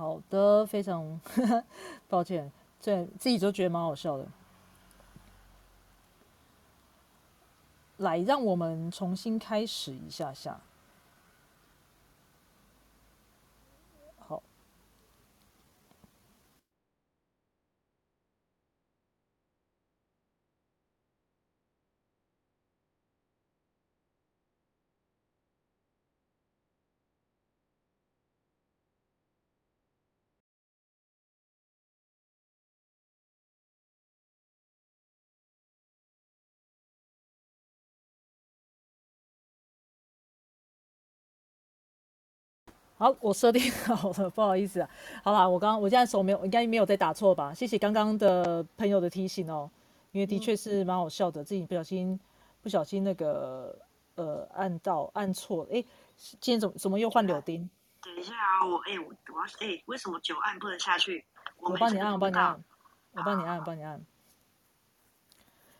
好的，非常 抱歉，这自己都觉得蛮好笑的。来，让我们重新开始一下下。好，我设定好了，不好意思啊。好啦，我刚刚我现在手没有，应该没有再打错吧？谢谢刚刚的朋友的提醒哦，因为的确是蛮好笑的，自己不小心不小心那个呃按到按错，哎，今天怎么怎么又换柳丁？等一下啊，我哎我我要哎，为什么久按不能下去？我帮你按，我帮你按，我帮你按，帮你按。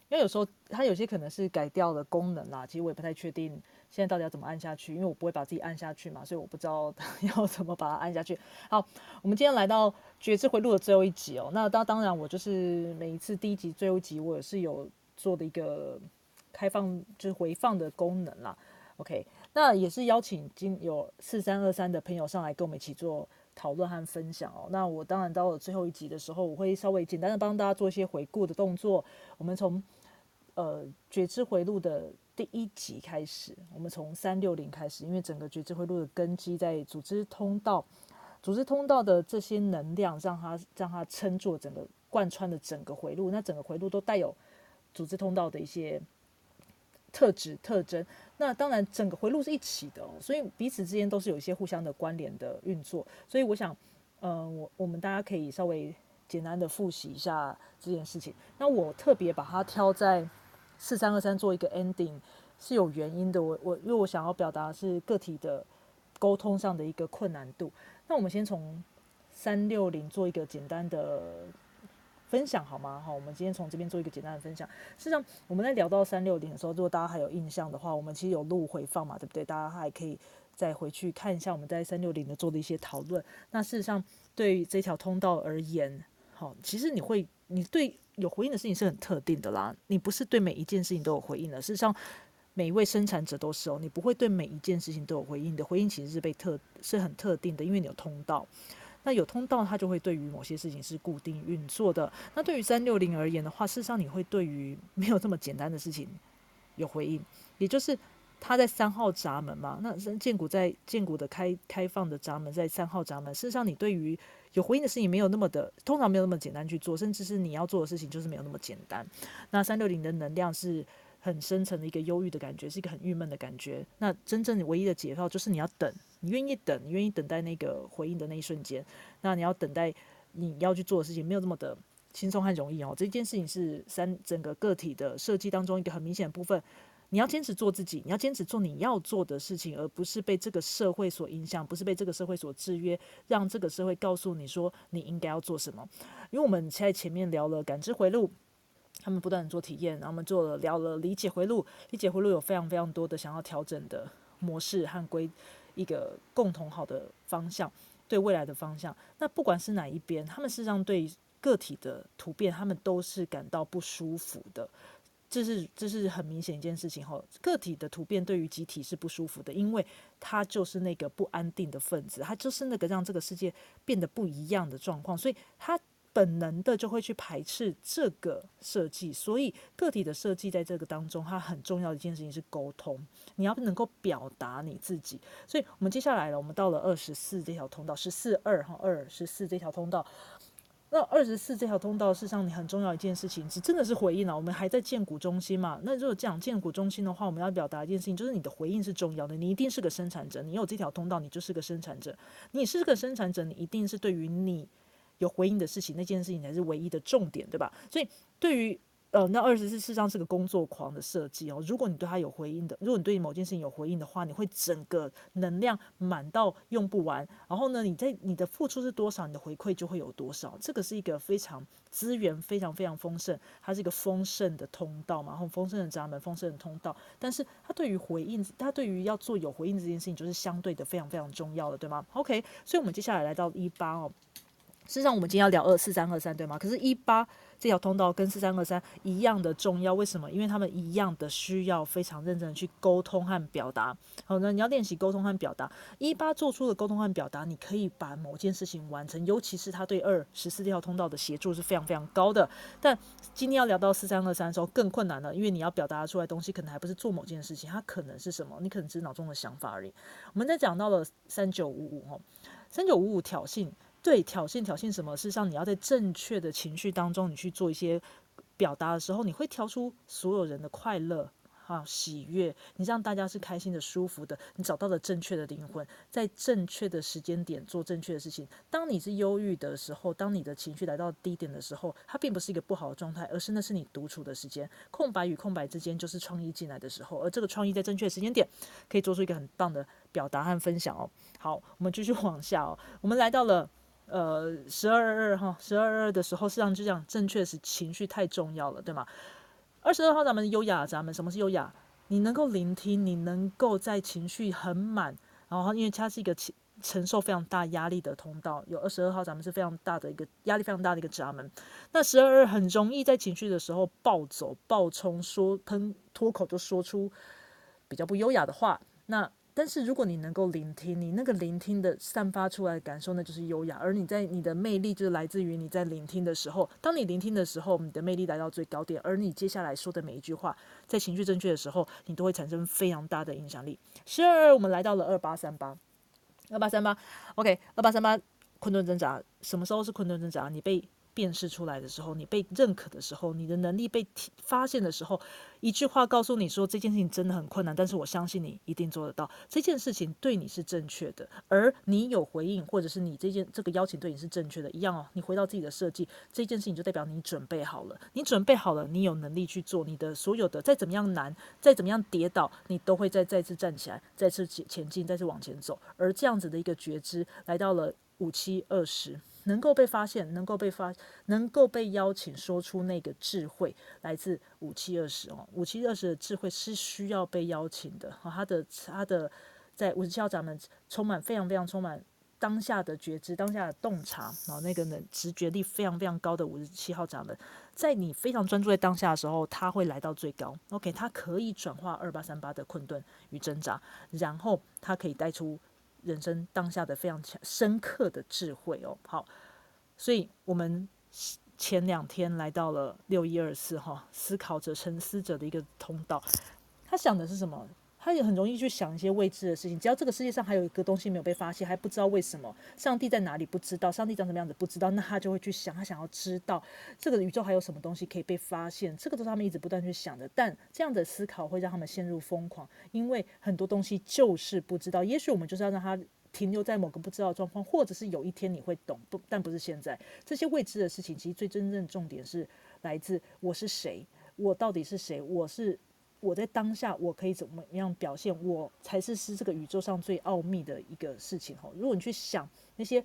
因为有时候它有些可能是改掉的功能啦，其实我也不太确定。现在到底要怎么按下去？因为我不会把自己按下去嘛，所以我不知道 要怎么把它按下去。好，我们今天来到觉知回路的最后一集哦。那当当然，我就是每一次第一集、最后一集，我也是有做的一个开放，就是回放的功能啦。OK，那也是邀请今有四三二三的朋友上来跟我们一起做讨论和分享哦。那我当然到了最后一集的时候，我会稍微简单的帮大家做一些回顾的动作。我们从呃觉知回路的。第一集开始，我们从三六零开始，因为整个觉知回路的根基在组织通道，组织通道的这些能量，让它让它撑住整个贯穿的整个回路，那整个回路都带有组织通道的一些特质特征。那当然，整个回路是一起的哦，所以彼此之间都是有一些互相的关联的运作。所以我想，嗯，我我们大家可以稍微简单的复习一下这件事情。那我特别把它挑在。四三二三做一个 ending 是有原因的，我我因为我想要表达是个体的沟通上的一个困难度。那我们先从三六零做一个简单的分享好吗？好，我们今天从这边做一个简单的分享。事实上，我们在聊到三六零的时候，如果大家还有印象的话，我们其实有录回放嘛，对不对？大家还可以再回去看一下我们在三六零的做的一些讨论。那事实上，对于这条通道而言，好，其实你会，你对。有回应的事情是很特定的啦，你不是对每一件事情都有回应的。事实上，每一位生产者都是哦，你不会对每一件事情都有回应的。回应其实是被特是很特定的，因为你有通道。那有通道，它就会对于某些事情是固定运作的。那对于三六零而言的话，事实上你会对于没有这么简单的事情有回应，也就是它在三号闸门嘛。那建股在建股的开开放的闸门在三号闸门，事实上你对于有回应的事情没有那么的，通常没有那么简单去做，甚至是你要做的事情就是没有那么简单。那三六零的能量是很深层的一个忧郁的感觉，是一个很郁闷的感觉。那真正唯一的解套就是你要等，你愿意等，你愿意等待那个回应的那一瞬间。那你要等待你要去做的事情没有那么的轻松和容易哦。这件事情是三整个个体的设计当中一个很明显的部分。你要坚持做自己，你要坚持做你要做的事情，而不是被这个社会所影响，不是被这个社会所制约，让这个社会告诉你说你应该要做什么。因为我们在前面聊了感知回路，他们不断做体验，然后我们做了聊了理解回路，理解回路有非常非常多的想要调整的模式和规一个共同好的方向，对未来的方向。那不管是哪一边，他们事实上对个体的突变，他们都是感到不舒服的。这是这是很明显一件事情哈，个体的突变对于集体是不舒服的，因为它就是那个不安定的分子，它就是那个让这个世界变得不一样的状况，所以它本能的就会去排斥这个设计。所以个体的设计在这个当中，它很重要的一件事情是沟通，你要能够表达你自己。所以我们接下来了，我们到了二十四这条通道，十四二哈二十四这条通道。那二十四这条通道，事实上你很重要一件事情，是真的是回应了。我们还在建股中心嘛？那如果讲建股中心的话，我们要表达一件事情，就是你的回应是重要的。你一定是个生产者，你有这条通道，你就是个生产者。你是个生产者，你一定是对于你有回应的事情，那件事情才是唯一的重点，对吧？所以对于呃，那二十四事实上是个工作狂的设计哦。如果你对他有回应的，如果你对某件事情有回应的话，你会整个能量满到用不完。然后呢，你在你的付出是多少，你的回馈就会有多少。这个是一个非常资源非常非常丰盛，它是一个丰盛的通道嘛，然后丰盛的闸门，丰盛的通道。但是它对于回应，它对于要做有回应这件事情，就是相对的非常非常重要的，对吗？OK，所以我们接下来来到一八哦。事实上，我们今天要聊二四三二三，对吗？可是，一八这条通道跟四三二三一样的重要，为什么？因为他们一样的需要非常认真的去沟通和表达。好，那你要练习沟通和表达。一八做出的沟通和表达，你可以把某件事情完成，尤其是他对二十四条通道的协助是非常非常高的。但今天要聊到四三二三的时候更困难了，因为你要表达出来东西，可能还不是做某件事情，它可能是什么？你可能只是脑中的想法而已。我们在讲到了三九五五哦，三九五五挑衅。对，挑衅挑衅什么？事实上，你要在正确的情绪当中，你去做一些表达的时候，你会挑出所有人的快乐、哈喜悦，你让大家是开心的、舒服的。你找到了正确的灵魂，在正确的时间点做正确的事情。当你是忧郁的时候，当你的情绪来到低点的时候，它并不是一个不好的状态，而是那是你独处的时间。空白与空白之间就是创意进来的时候，而这个创意在正确的时间点，可以做出一个很棒的表达和分享哦。好，我们继续往下哦，我们来到了。呃，十二二二哈，十二二的时候，实际上就讲正确是情绪太重要了，对吗？二十二号咱们优雅，咱们什么是优雅？你能够聆听，你能够在情绪很满，然后因为它是一个承承受非常大压力的通道，有二十二号咱们是非常大的一个压力非常大的一个闸门。那十二二很容易在情绪的时候暴走暴冲，说喷脱口就说出比较不优雅的话，那。但是如果你能够聆听，你那个聆听的散发出来的感受，那就是优雅。而你在你的魅力，就是来自于你在聆听的时候。当你聆听的时候，你的魅力来到最高点。而你接下来说的每一句话，在情绪正确的时候，你都会产生非常大的影响力。十二，我们来到了二八三八，二八三八，OK，二八三八，困顿挣扎。什么时候是困顿挣扎？你被。辨识出来的时候，你被认可的时候，你的能力被发现的时候，一句话告诉你说这件事情真的很困难，但是我相信你一定做得到。这件事情对你是正确的，而你有回应，或者是你这件这个邀请对你是正确的，一样哦。你回到自己的设计，这件事情就代表你准备好了，你准备好了，你有能力去做你的所有的，再怎么样难，再怎么样跌倒，你都会再再次站起来，再次前前进，再次往前走。而这样子的一个觉知，来到了五七二十。能够被发现，能够被发，能够被邀请说出那个智慧，来自五七二十哦。五七二十的智慧是需要被邀请的。哦，他的他的在五十七号闸门充满非常非常充满当下的觉知，当下的洞察，然后那个呢直觉力非常非常高的五十七号闸门，在你非常专注在当下的时候，他会来到最高。OK，它可以转化二八三八的困顿与挣扎，然后它可以带出。人生当下的非常深刻的智慧哦，好，所以我们前两天来到了六一二四哈，思考者、沉思者的一个通道，他想的是什么？他也很容易去想一些未知的事情。只要这个世界上还有一个东西没有被发现，还不知道为什么，上帝在哪里不知道，上帝长什么样子不知道，那他就会去想，他想要知道这个宇宙还有什么东西可以被发现。这个都是他们一直不断去想的。但这样的思考会让他们陷入疯狂，因为很多东西就是不知道。也许我们就是要让他停留在某个不知道的状况，或者是有一天你会懂，不，但不是现在。这些未知的事情，其实最真正重点是来自我是谁，我到底是谁，我是。我在当下，我可以怎么样表现？我才是是这个宇宙上最奥秘的一个事情哈。如果你去想那些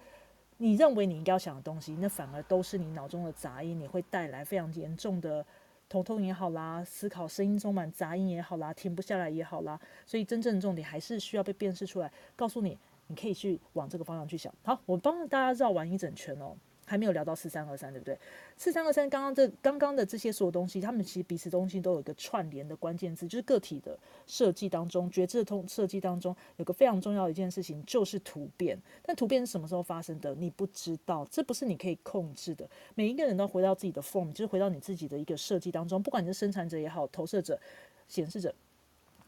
你认为你应该要想的东西，那反而都是你脑中的杂音，你会带来非常严重的头痛也好啦，思考声音充满杂音也好啦，停不下来也好啦。所以真正的重点还是需要被辨识出来，告诉你，你可以去往这个方向去想。好，我帮大家绕完一整圈哦。还没有聊到四三二三，对不对？四三二三刚刚这刚刚的这些所有东西，他们其实彼此东西都有一个串联的关键字，就是个体的设计当中，觉知的通设计当中有个非常重要的一件事情，就是突变。但突变是什么时候发生的？你不知道，这不是你可以控制的。每一个人都回到自己的 form，就是回到你自己的一个设计当中，不管你是生产者也好，投射者、显示者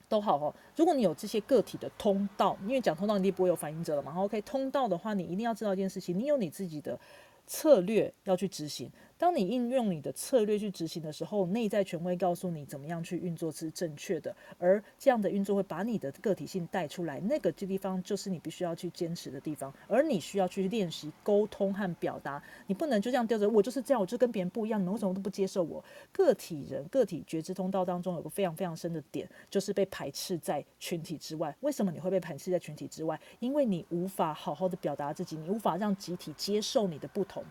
都好哦。如果你有这些个体的通道，因为讲通道，你不会有反应者了嘛？OK，通道的话，你一定要知道一件事情，你有你自己的。策略要去执行，当你应用你的策略去执行的时候，内在权威告诉你怎么样去运作是正确的，而这样的运作会把你的个体性带出来。那个这地方就是你必须要去坚持的地方，而你需要去练习沟通和表达。你不能就这样丢着，我就是这样，我就跟别人不一样，你们为什么都不接受我？个体人个体觉知通道当中有个非常非常深的点，就是被排斥在群体之外。为什么你会被排斥在群体之外？因为你无法好好的表达自己，你无法让集体接受你的不同。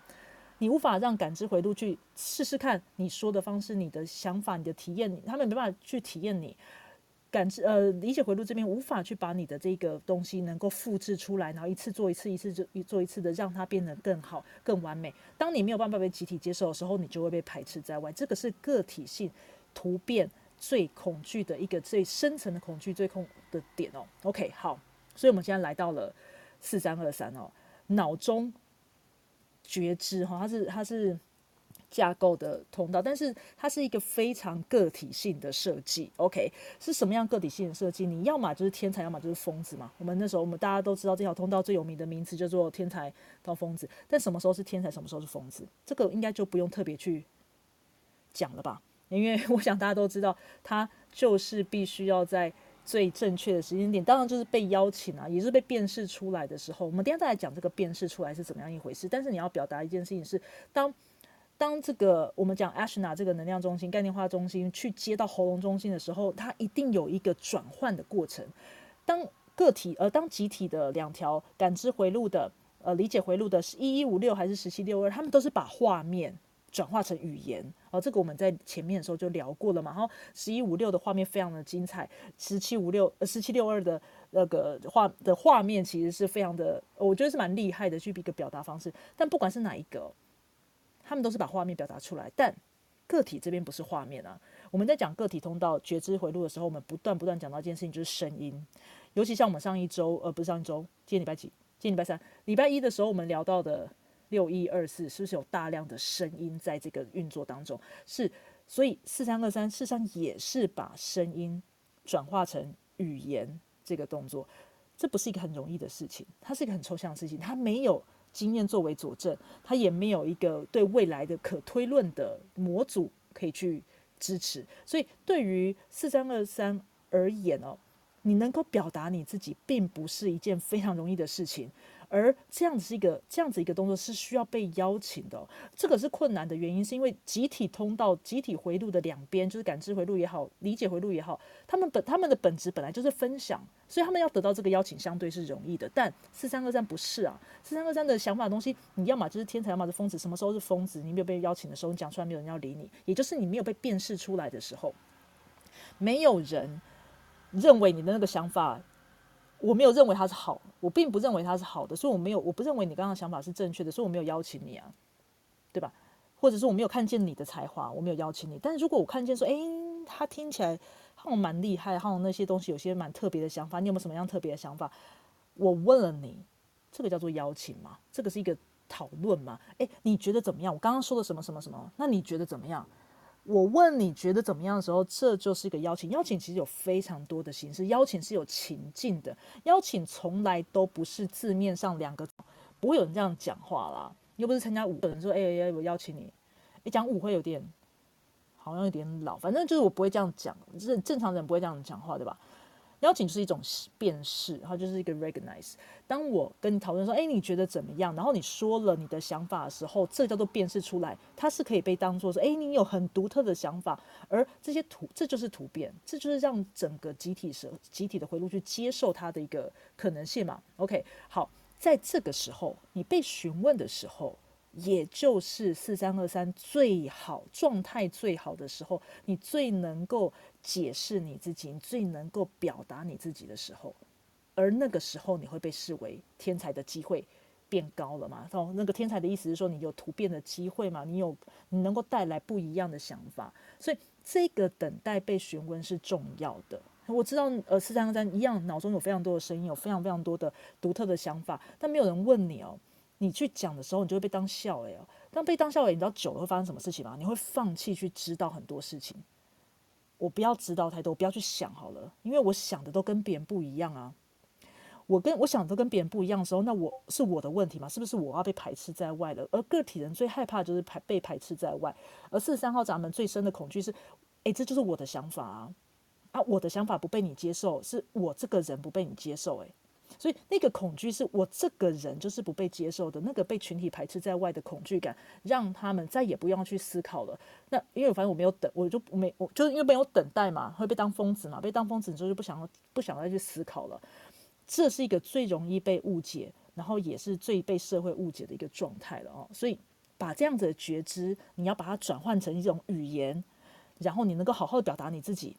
你无法让感知回路去试试看你说的方式、你的想法、你的体验，他们没办法去体验你感知呃理解回路这边无法去把你的这个东西能够复制出来，然后一次做一次，一次就一做一次的让它变得更好、更完美。当你没有办法被集体接受的时候，你就会被排斥在外。这个是个体性突变最恐惧的一个最深层的恐惧最恐的点哦。OK，好，所以我们现在来到了四三二三哦，脑中。觉知哈，它是它是架构的通道，但是它是一个非常个体性的设计。OK，是什么样个体性的设计？你要么就是天才，要么就是疯子嘛。我们那时候我们大家都知道这条通道最有名的名词叫做天才到疯子，但什么时候是天才，什么时候是疯子？这个应该就不用特别去讲了吧？因为 我想大家都知道，他就是必须要在。最正确的时间点，当然就是被邀请啊，也是被辨识出来的时候。我们等下再来讲这个辨识出来是怎么样一回事。但是你要表达一件事情是，当当这个我们讲 Ashna 这个能量中心、概念化中心去接到喉咙中心的时候，它一定有一个转换的过程。当个体呃，当集体的两条感知回路的呃理解回路的是一一五六还是十七六二，他们都是把画面。转化成语言，这个我们在前面的时候就聊过了嘛。然后十一五六的画面非常的精彩，十七五六呃十七六二的那个画的画面其实是非常的，我觉得是蛮厉害的，去一个表达方式。但不管是哪一个，他们都是把画面表达出来。但个体这边不是画面啊。我们在讲个体通道觉知回路的时候，我们不断不断讲到一件事情，就是声音。尤其像我们上一周，呃，不是上一周，今天礼拜几？今天礼拜三，礼拜一的时候我们聊到的。六一二四是不是有大量的声音在这个运作当中？是，所以四三二三事实上也是把声音转化成语言这个动作，这不是一个很容易的事情，它是一个很抽象的事情，它没有经验作为佐证，它也没有一个对未来的可推论的模组可以去支持，所以对于四三二三而言哦，你能够表达你自己，并不是一件非常容易的事情。而这样子一个这样子一个动作是需要被邀请的，这个是困难的原因，是因为集体通道、集体回路的两边，就是感知回路也好、理解回路也好，他们本他们的本质本来就是分享，所以他们要得到这个邀请相对是容易的。但四三二三不是啊，四三二三的想法东西，你要么就是天才，要么是疯子。什么时候是疯子？你没有被邀请的时候，你讲出来没有人要理你，也就是你没有被辨识出来的时候，没有人认为你的那个想法。我没有认为他是好，我并不认为他是好的，所以我没有，我不认为你刚刚想法是正确的，所以我没有邀请你啊，对吧？或者是我没有看见你的才华，我没有邀请你。但是如果我看见说，诶，他听起来好像蛮厉害，好像那些东西有些蛮特别的想法，你有没有什么样特别的想法？我问了你，这个叫做邀请吗？这个是一个讨论吗？诶，你觉得怎么样？我刚刚说的什么什么什么？那你觉得怎么样？我问你觉得怎么样的时候，这就是一个邀请。邀请其实有非常多的形式，邀请是有情境的。邀请从来都不是字面上两个，不会有人这样讲话啦。又不是参加舞会，人说哎哎，我邀请你。你，讲舞会有点好像有点老，反正就是我不会这样讲，正正常人不会这样讲话，对吧？邀请是一种辨识，它就是一个 recognize。当我跟你讨论说，哎，你觉得怎么样？然后你说了你的想法的时候，这叫做辨识出来，它是可以被当做说，哎，你有很独特的想法。而这些图，这就是突变，这就是让整个集体是集体的回路去接受它的一个可能性嘛。OK，好，在这个时候，你被询问的时候。也就是四三二三最好状态最好的时候，你最能够解释你自己，你最能够表达你自己的时候，而那个时候你会被视为天才的机会变高了嘛？哦，那个天才的意思是说你有突变的机会嘛？你有你能够带来不一样的想法，所以这个等待被询问是重要的。我知道，呃，四三二三一样，脑中有非常多的声音，有非常非常多的独特的想法，但没有人问你哦。你去讲的时候，你就会被当笑诶。当被当笑诶，你知道久了会发生什么事情吗？你会放弃去知道很多事情。我不要知道太多，不要去想好了，因为我想的都跟别人不一样啊。我跟我想的都跟别人不一样的时候，那我是我的问题嘛？是不是我要被排斥在外了？而个体人最害怕就是排被排斥在外，而四十三号闸门最深的恐惧是，诶，这就是我的想法啊，啊，我的想法不被你接受，是我这个人不被你接受，诶。所以那个恐惧是我这个人就是不被接受的那个被群体排斥在外的恐惧感，让他们再也不用去思考了。那因为反正我没有等，我就没我就是因为没有等待嘛，会被当疯子嘛，被当疯子之后就不想要不想再去思考了。这是一个最容易被误解，然后也是最被社会误解的一个状态了哦。所以把这样子的觉知，你要把它转换成一种语言，然后你能够好好的表达你自己。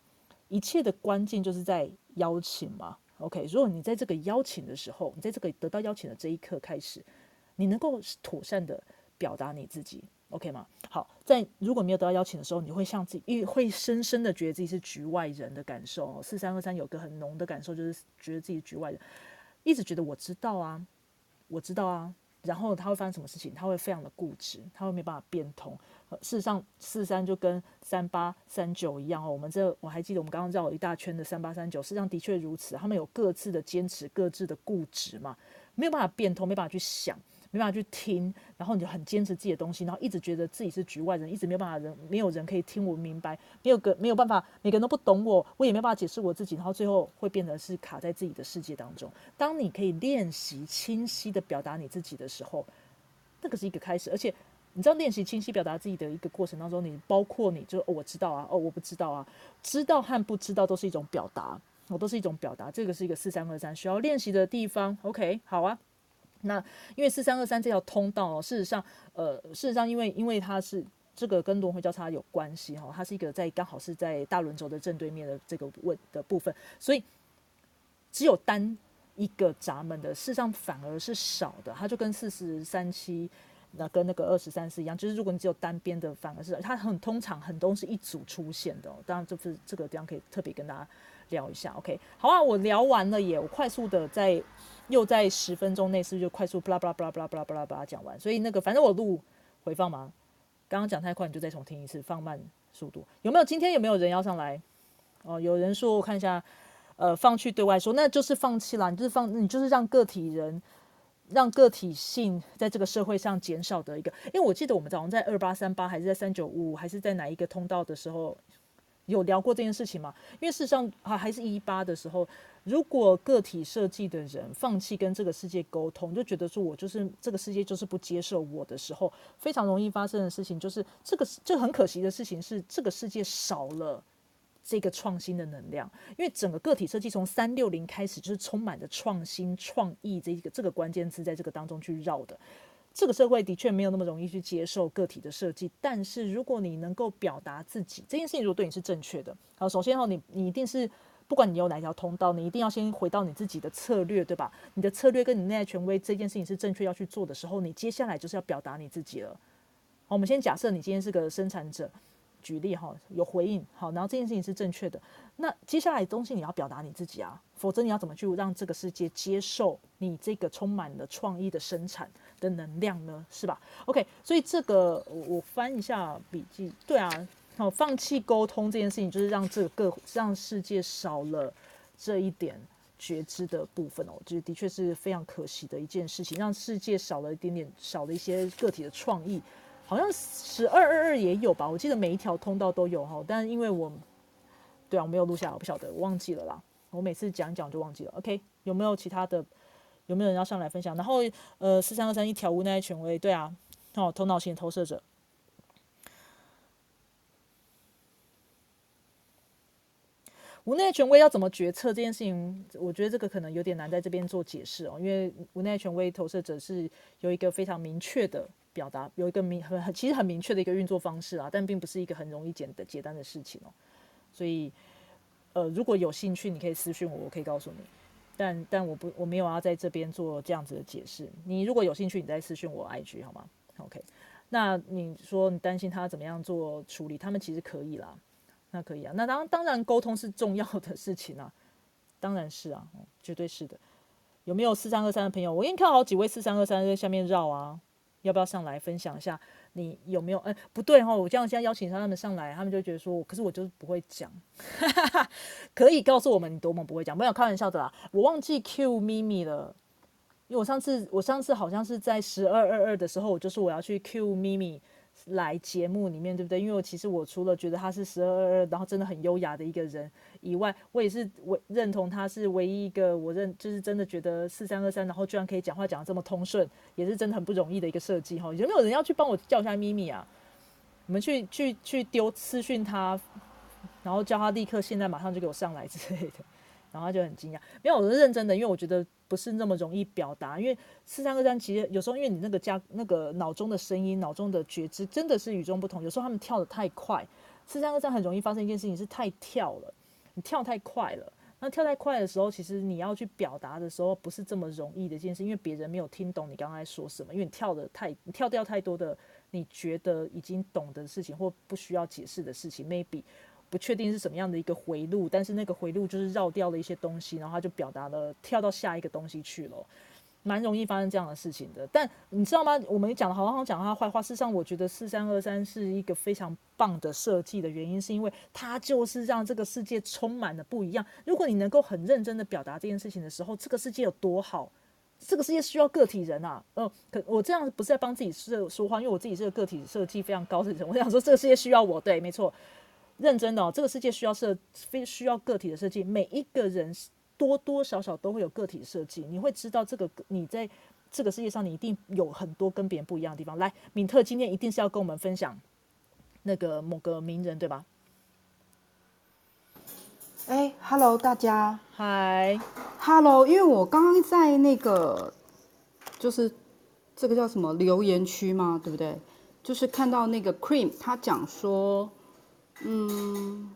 一切的关键就是在邀请嘛。OK，如果你在这个邀请的时候，你在这个得到邀请的这一刻开始，你能够妥善的表达你自己，OK 吗？好，在如果没有得到邀请的时候，你会像自己，会深深的觉得自己是局外人的感受。四三二三有个很浓的感受，就是觉得自己局外人，一直觉得我知道啊，我知道啊。然后他会发生什么事情？他会非常的固执，他会没办法变通。事实上，四三就跟三八三九一样哦。我们这我还记得，我们刚刚绕了一大圈的三八三九，事实上的确如此。他们有各自的坚持，各自的固执嘛，没有办法变通，没办法去想。没办法去听，然后你就很坚持自己的东西，然后一直觉得自己是局外人，一直没有办法人，没有人可以听我明白，没有个没有办法，每个人都不懂我，我也没办法解释我自己，然后最后会变得是卡在自己的世界当中。当你可以练习清晰的表达你自己的时候，那个是一个开始，而且你知道练习清晰表达自己的一个过程当中，你包括你就哦我知道啊，哦我不知道啊，知道和不知道都是一种表达，哦都是一种表达，这个是一个四三二三需要练习的地方。OK，好啊。那因为四三二三这条通道哦，事实上，呃，事实上，因为因为它是这个跟轮回交叉有关系哈，它是一个在刚好是在大轮轴的正对面的这个问的部分，所以只有单一个闸门的，事实上反而是少的，它就跟四十三七那跟那个二十三四一样，就是如果你只有单边的，反而是它很通常很多是一组出现的，哦。当然就是这个地方可以特别跟大家聊一下，OK，好啊，我聊完了也，我快速的在。又在十分钟内，是不是就快速巴拉巴拉巴拉巴拉巴拉巴拉讲完？所以那个反正我录回放嘛，刚刚讲太快，你就再重听一次，放慢速度。有没有今天有没有人要上来？哦，有人说我看一下，呃，放弃对外说，那就是放弃了，你就是放，你就是让个体人，让个体性在这个社会上减少的一个。因为我记得我们早上在二八三八，还是在三九五五，还是在哪一个通道的时候。有聊过这件事情吗？因为事实上啊，还是一八的时候，如果个体设计的人放弃跟这个世界沟通，就觉得说我就是这个世界就是不接受我的时候，非常容易发生的事情就是这个这很可惜的事情是这个世界少了这个创新的能量，因为整个个体设计从三六零开始就是充满着创新创意这一个这个关键字在这个当中去绕的。这个社会的确没有那么容易去接受个体的设计，但是如果你能够表达自己这件事情，如果对你是正确的，好，首先哈，你你一定是不管你有哪条通道，你一定要先回到你自己的策略，对吧？你的策略跟你内在权威这件事情是正确要去做的时候，你接下来就是要表达你自己了。好，我们先假设你今天是个生产者。举例哈，有回应好，然后这件事情是正确的。那接下来的东西你要表达你自己啊，否则你要怎么去让这个世界接受你这个充满了创意的生产的能量呢？是吧？OK，所以这个我我翻一下笔记，对啊，好，放弃沟通这件事情，就是让这个让世界少了这一点觉知的部分哦，就的确是非常可惜的一件事情，让世界少了一点点，少了一些个体的创意。好像十二二二也有吧，我记得每一条通道都有哈，但是因为我，对啊，我没有录下来，我不晓得，我忘记了啦。我每次讲讲就忘记了。OK，有没有其他的？有没有人要上来分享？然后呃，四三二三一条无奈权威，对啊，哦，头脑型投射者，无奈权威要怎么决策这件事情，我觉得这个可能有点难在这边做解释哦，因为无奈权威投射者是有一个非常明确的。表达有一个明很很其实很明确的一个运作方式啊，但并不是一个很容易简的简单的事情哦。所以，呃，如果有兴趣，你可以私信我，我可以告诉你。但但我不我没有要在这边做这样子的解释。你如果有兴趣，你再私信我 IG 好吗？OK。那你说你担心他怎么样做处理？他们其实可以啦，那可以啊。那当当然沟通是重要的事情啊，当然是啊，绝对是的。有没有四三二三的朋友？我给你看好几位四三二三在下面绕啊。要不要上来分享一下？你有没有？哎，不对哈，我这样现在邀请他们上来，他们就觉得说，可是我就是不会讲。可以告诉我们你多么不会讲？没有开玩笑的啦，我忘记 Q 咪咪了，因为我上次我上次好像是在十二二二的时候，我就是我要去 Q 咪咪。来节目里面对不对？因为我其实我除了觉得他是十二二，然后真的很优雅的一个人以外，我也是唯认同他是唯一一个我认就是真的觉得四三二三，然后居然可以讲话讲的这么通顺，也是真的很不容易的一个设计哈。有没有人要去帮我叫一下咪咪啊？我们去去去丢私讯他，然后叫他立刻现在马上就给我上来之类的。然后他就很惊讶，没有，我是认真的，因为我觉得不是那么容易表达。因为四三二三其实有时候，因为你那个加那个脑中的声音、脑中的觉知真的是与众不同。有时候他们跳的太快，四三二三很容易发生一件事情是太跳了，你跳太快了。那跳太快的时候，其实你要去表达的时候不是这么容易的一件事，因为别人没有听懂你刚才说什么，因为你跳的太，你跳掉太多的你觉得已经懂的事情或不需要解释的事情，maybe。不确定是什么样的一个回路，但是那个回路就是绕掉了一些东西，然后他就表达了跳到下一个东西去了，蛮容易发生这样的事情的。但你知道吗？我们讲的好像讲他坏话，事实上我觉得四三二三是一个非常棒的设计的原因，是因为它就是让这个世界充满了不一样。如果你能够很认真的表达这件事情的时候，这个世界有多好？这个世界需要个体人啊！嗯，可我这样不是在帮自己说说话，因为我自己是个个体设计非常高的人，我想说这个世界需要我，对，没错。认真的哦，这个世界需要设非需要个体的设计，每一个人多多少少都会有个体设计。你会知道这个你在这个世界上，你一定有很多跟别人不一样的地方。来，敏特今天一定是要跟我们分享那个某个名人，对吧？哎，Hello，大家，Hi，Hello，因为我刚刚在那个就是这个叫什么留言区嘛，对不对？就是看到那个 Cream 他讲说。嗯，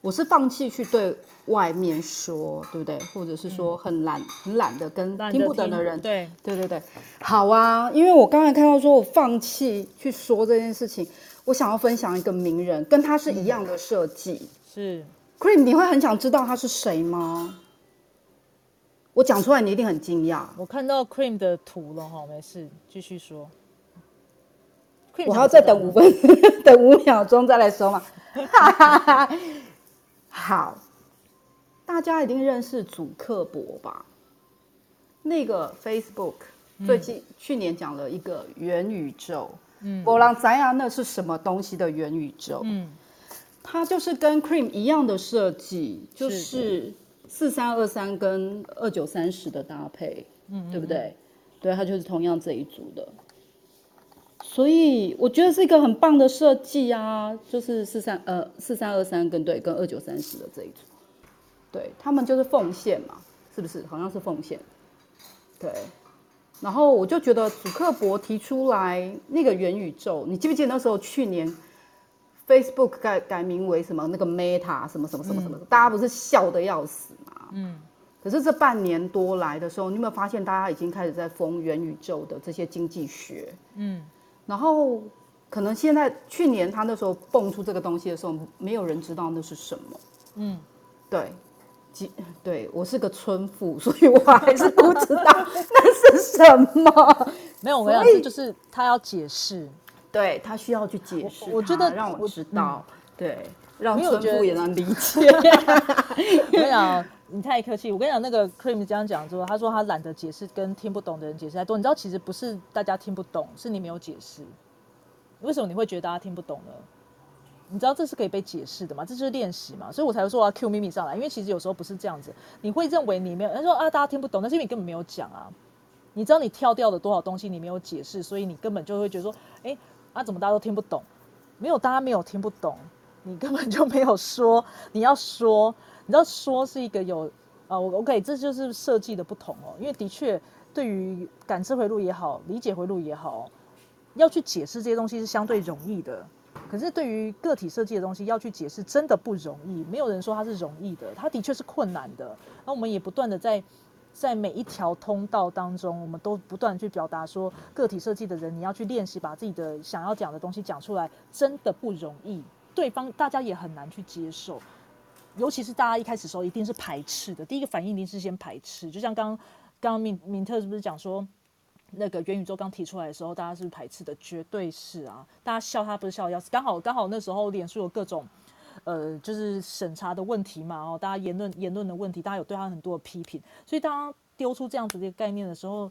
我是放弃去对外面说，对不对？或者是说很懒、很懒得跟听不懂的人，对对对对，好啊。因为我刚才看到说我放弃去说这件事情，我想要分享一个名人，跟他是一样的设计。是 Cream，你会很想知道他是谁吗？我讲出来你一定很惊讶。我看到 Cream 的图了哈，没事，继续说。我还要再等五分，等五秒钟再来说嘛。好，大家一定认识祖克伯吧？那个 Facebook 最近去年讲了一个元宇宙，嗯，波浪咱呀那是什么东西的元宇宙？嗯，它就是跟 Cream 一样的设计，就是四三二三跟二九三十的搭配，嗯，对不对？对，它就是同样这一组的。所以我觉得是一个很棒的设计啊，就是四三呃四三二三跟对跟二九三十的这一组，对他们就是奉献嘛，是不是？好像是奉献，对。然后我就觉得祖克伯提出来那个元宇宙，你记不记得那时候去年 Facebook 改改名为什么那个 Meta 什么什么什么什么，大家不是笑的要死嘛？嗯。可是这半年多来的时候，你有没有发现大家已经开始在封元宇宙的这些经济学？嗯。然后，可能现在去年他那时候蹦出这个东西的时候，没有人知道那是什么。嗯，对，几对我是个村妇，所以我还是不知道 那是什么。没有，我跟你讲，就是他要解释，对他需要去解释。我觉得让我知道，对，让村妇也能理解。我跟你，太客气。我跟你讲，那个 Cream 这样讲之后，他说他懒得解释，跟听不懂的人解释太多。你知道，其实不是大家听不懂，是你没有解释。为什么你会觉得大家听不懂呢？你知道这是可以被解释的嘛？这就是练习嘛。所以我才会说我要 Q 咪咪上来，因为其实有时候不是这样子。你会认为你没有，他说啊，大家听不懂，那是因为你根本没有讲啊。你知道你跳掉了多少东西，你没有解释，所以你根本就会觉得说，哎，啊，怎么大家都听不懂？没有，大家没有听不懂，你根本就没有说。你要说。你知道说是一个有啊，我 OK，这就是设计的不同哦。因为的确，对于感知回路也好，理解回路也好，要去解释这些东西是相对容易的。可是对于个体设计的东西，要去解释真的不容易。没有人说它是容易的，它的确是困难的。那我们也不断的在在每一条通道当中，我们都不断去表达说，个体设计的人，你要去练习把自己的想要讲的东西讲出来，真的不容易。对方大家也很难去接受。尤其是大家一开始时候一定是排斥的，第一个反应一定是先排斥。就像刚刚刚敏敏特是不是讲说，那个元宇宙刚提出来的时候，大家是不是排斥的？绝对是啊！大家笑他不是笑的要死。刚好刚好那时候脸书有各种呃，就是审查的问题嘛，哦，大家言论言论的问题，大家有对他很多的批评，所以当丢出这样子的一个概念的时候，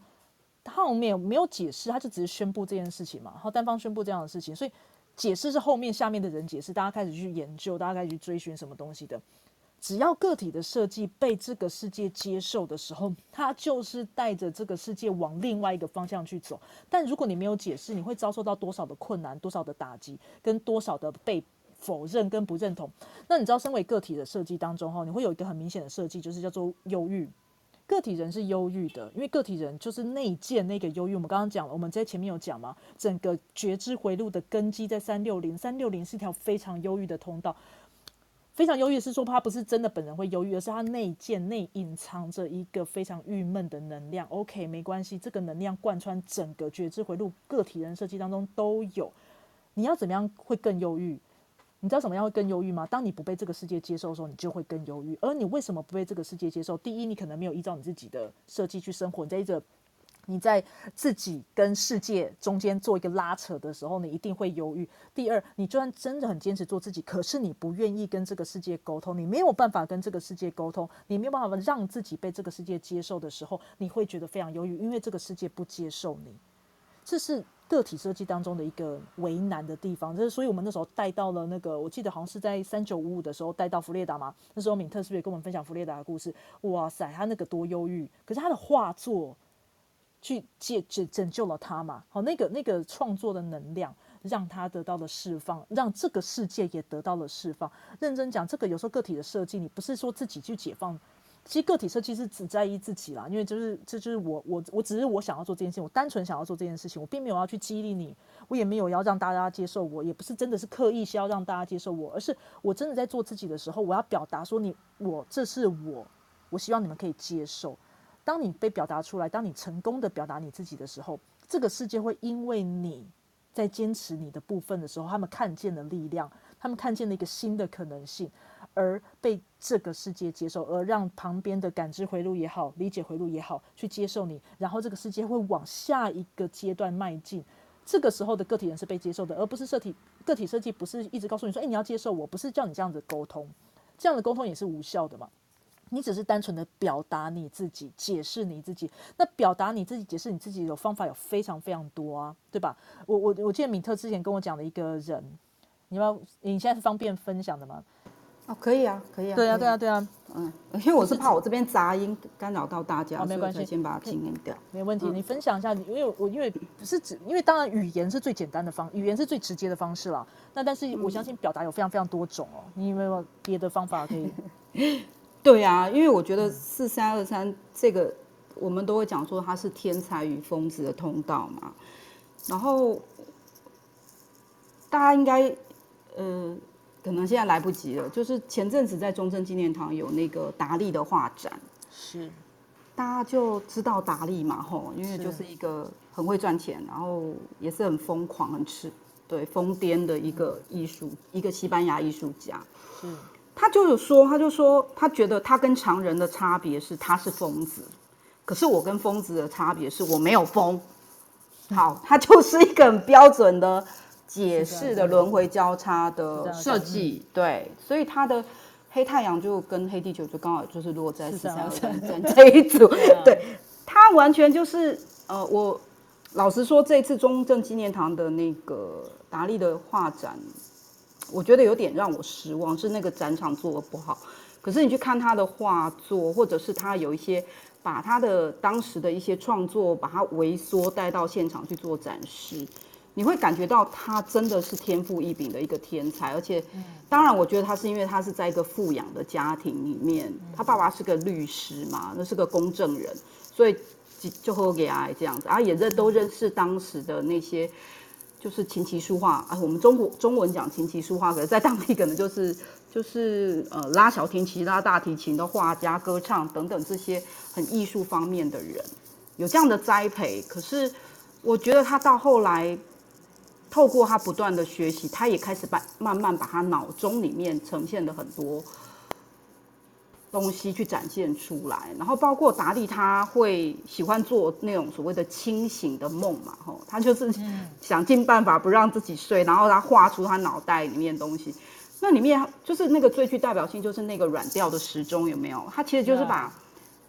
他后面没有解释，他就只是宣布这件事情嘛，然后单方宣布这样的事情，所以解释是后面下面的人解释，大家开始去研究，大家开始去追寻什么东西的。只要个体的设计被这个世界接受的时候，它就是带着这个世界往另外一个方向去走。但如果你没有解释，你会遭受到多少的困难、多少的打击，跟多少的被否认跟不认同？那你知道，身为个体的设计当中，哈，你会有一个很明显的设计，就是叫做忧郁。个体人是忧郁的，因为个体人就是内建那个忧郁。我们刚刚讲了，我们在前面有讲嘛，整个觉知回路的根基在三六零，三六零是一条非常忧郁的通道。非常忧郁是说他不是真的本人会忧郁，而是他内建内隐藏着一个非常郁闷的能量。OK，没关系，这个能量贯穿整个觉知回路个体人设计当中都有。你要怎么样会更忧郁？你知道怎么样会更忧郁吗？当你不被这个世界接受的时候，你就会更忧郁。而你为什么不被这个世界接受？第一，你可能没有依照你自己的设计去生活，你在一个。你在自己跟世界中间做一个拉扯的时候，你一定会忧郁。第二，你就算真的很坚持做自己，可是你不愿意跟这个世界沟通，你没有办法跟这个世界沟通，你没有办法让自己被这个世界接受的时候，你会觉得非常忧郁，因为这个世界不接受你。这是个体设计当中的一个为难的地方。就是，所以我们那时候带到了那个，我记得好像是在三九五五的时候带到弗列达嘛。那时候敏特是不是也跟我们分享弗列达的故事？哇塞，他那个多忧郁，可是他的画作。去解拯拯救了他嘛？好，那个那个创作的能量让他得到了释放，让这个世界也得到了释放。认真讲，这个有时候个体的设计，你不是说自己去解放，其实个体设计是只在意自己啦。因为就是这就是我我我只是我想要做这件事情，我单纯想要做这件事情，我并没有要去激励你，我也没有要让大家接受我，也不是真的是刻意是要让大家接受我，而是我真的在做自己的时候，我要表达说你我这是我，我希望你们可以接受。当你被表达出来，当你成功的表达你自己的时候，这个世界会因为你在坚持你的部分的时候，他们看见了力量，他们看见了一个新的可能性，而被这个世界接受，而让旁边的感知回路也好，理解回路也好，去接受你，然后这个世界会往下一个阶段迈进。这个时候的个体人是被接受的，而不是设体个体设计不是一直告诉你说，哎，你要接受我，不是叫你这样子沟通，这样的沟通也是无效的嘛。你只是单纯的表达你自己，解释你自己。那表达你自己、解释你自己的方法有非常非常多啊，对吧？我我我记得米特之前跟我讲的一个人，你要你现在是方便分享的吗？哦，可以啊，可以啊。对啊，对啊，对啊。嗯，因为我是怕我这边杂音干扰到大家，没关系，先把它静音掉。没问题，你分享一下，因为我因为不是指，因为当然语言是最简单的方，语言是最直接的方式啦。那但是我相信表达有非常非常多种哦，你有没有别的方法可以？对啊，因为我觉得四三二三这个，我们都会讲说它是天才与疯子的通道嘛。然后大家应该，呃，可能现在来不及了。就是前阵子在中正纪念堂有那个达利的画展，是大家就知道达利嘛，吼，因为就是一个很会赚钱，然后也是很疯狂、很痴对疯癫的一个艺术，一个西班牙艺术家。是。他就有说，他就说，他觉得他跟常人的差别是他是疯子，可是我跟疯子的差别是我没有疯。好，他就是一个很标准的解释的轮回交叉的设计，对，所以它的黑太阳就跟黑地球就刚好就是落在四三二三这一组，对，它完全就是呃，我老实说，这次中正纪念堂的那个达利的画展。我觉得有点让我失望，是那个展场做的不好。可是你去看他的画作，或者是他有一些把他的当时的一些创作，把它微缩带到现场去做展示，你会感觉到他真的是天赋异禀的一个天才。而且，当然，我觉得他是因为他是在一个富养的家庭里面，他爸爸是个律师嘛，那是个公证人，所以就和给爱这样子，然后也认都认识当时的那些。就是琴棋书画啊，我们中国中文讲琴棋书画，可是在当地可能就是就是呃拉小提琴、拉大提琴的画家、歌唱等等这些很艺术方面的人，有这样的栽培。可是我觉得他到后来，透过他不断的学习，他也开始把慢慢把他脑中里面呈现的很多东西去展现出来，然后包括达利他会喜欢做那种所谓的清醒的梦嘛，吼，他就是想尽办法不让自己睡，然后他画出他脑袋里面东西。那里面就是那个最具代表性，就是那个软调的时钟有没有？它其实就是把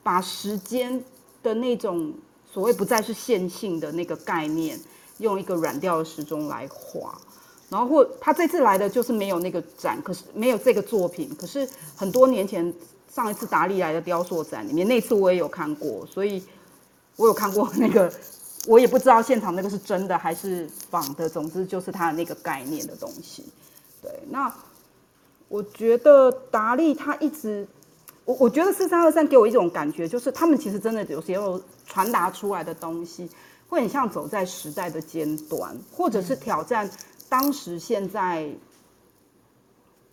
把时间的那种所谓不再是线性的那个概念，用一个软调的时钟来画。然后或他这次来的就是没有那个展，可是没有这个作品，可是很多年前。上一次达利来的雕塑展里面，那次我也有看过，所以我有看过那个，我也不知道现场那个是真的还是仿的。总之就是他的那个概念的东西。对，那我觉得达利他一直，我我觉得四三二三给我一种感觉，就是他们其实真的有时候传达出来的东西，会很像走在时代的尖端，或者是挑战当时现在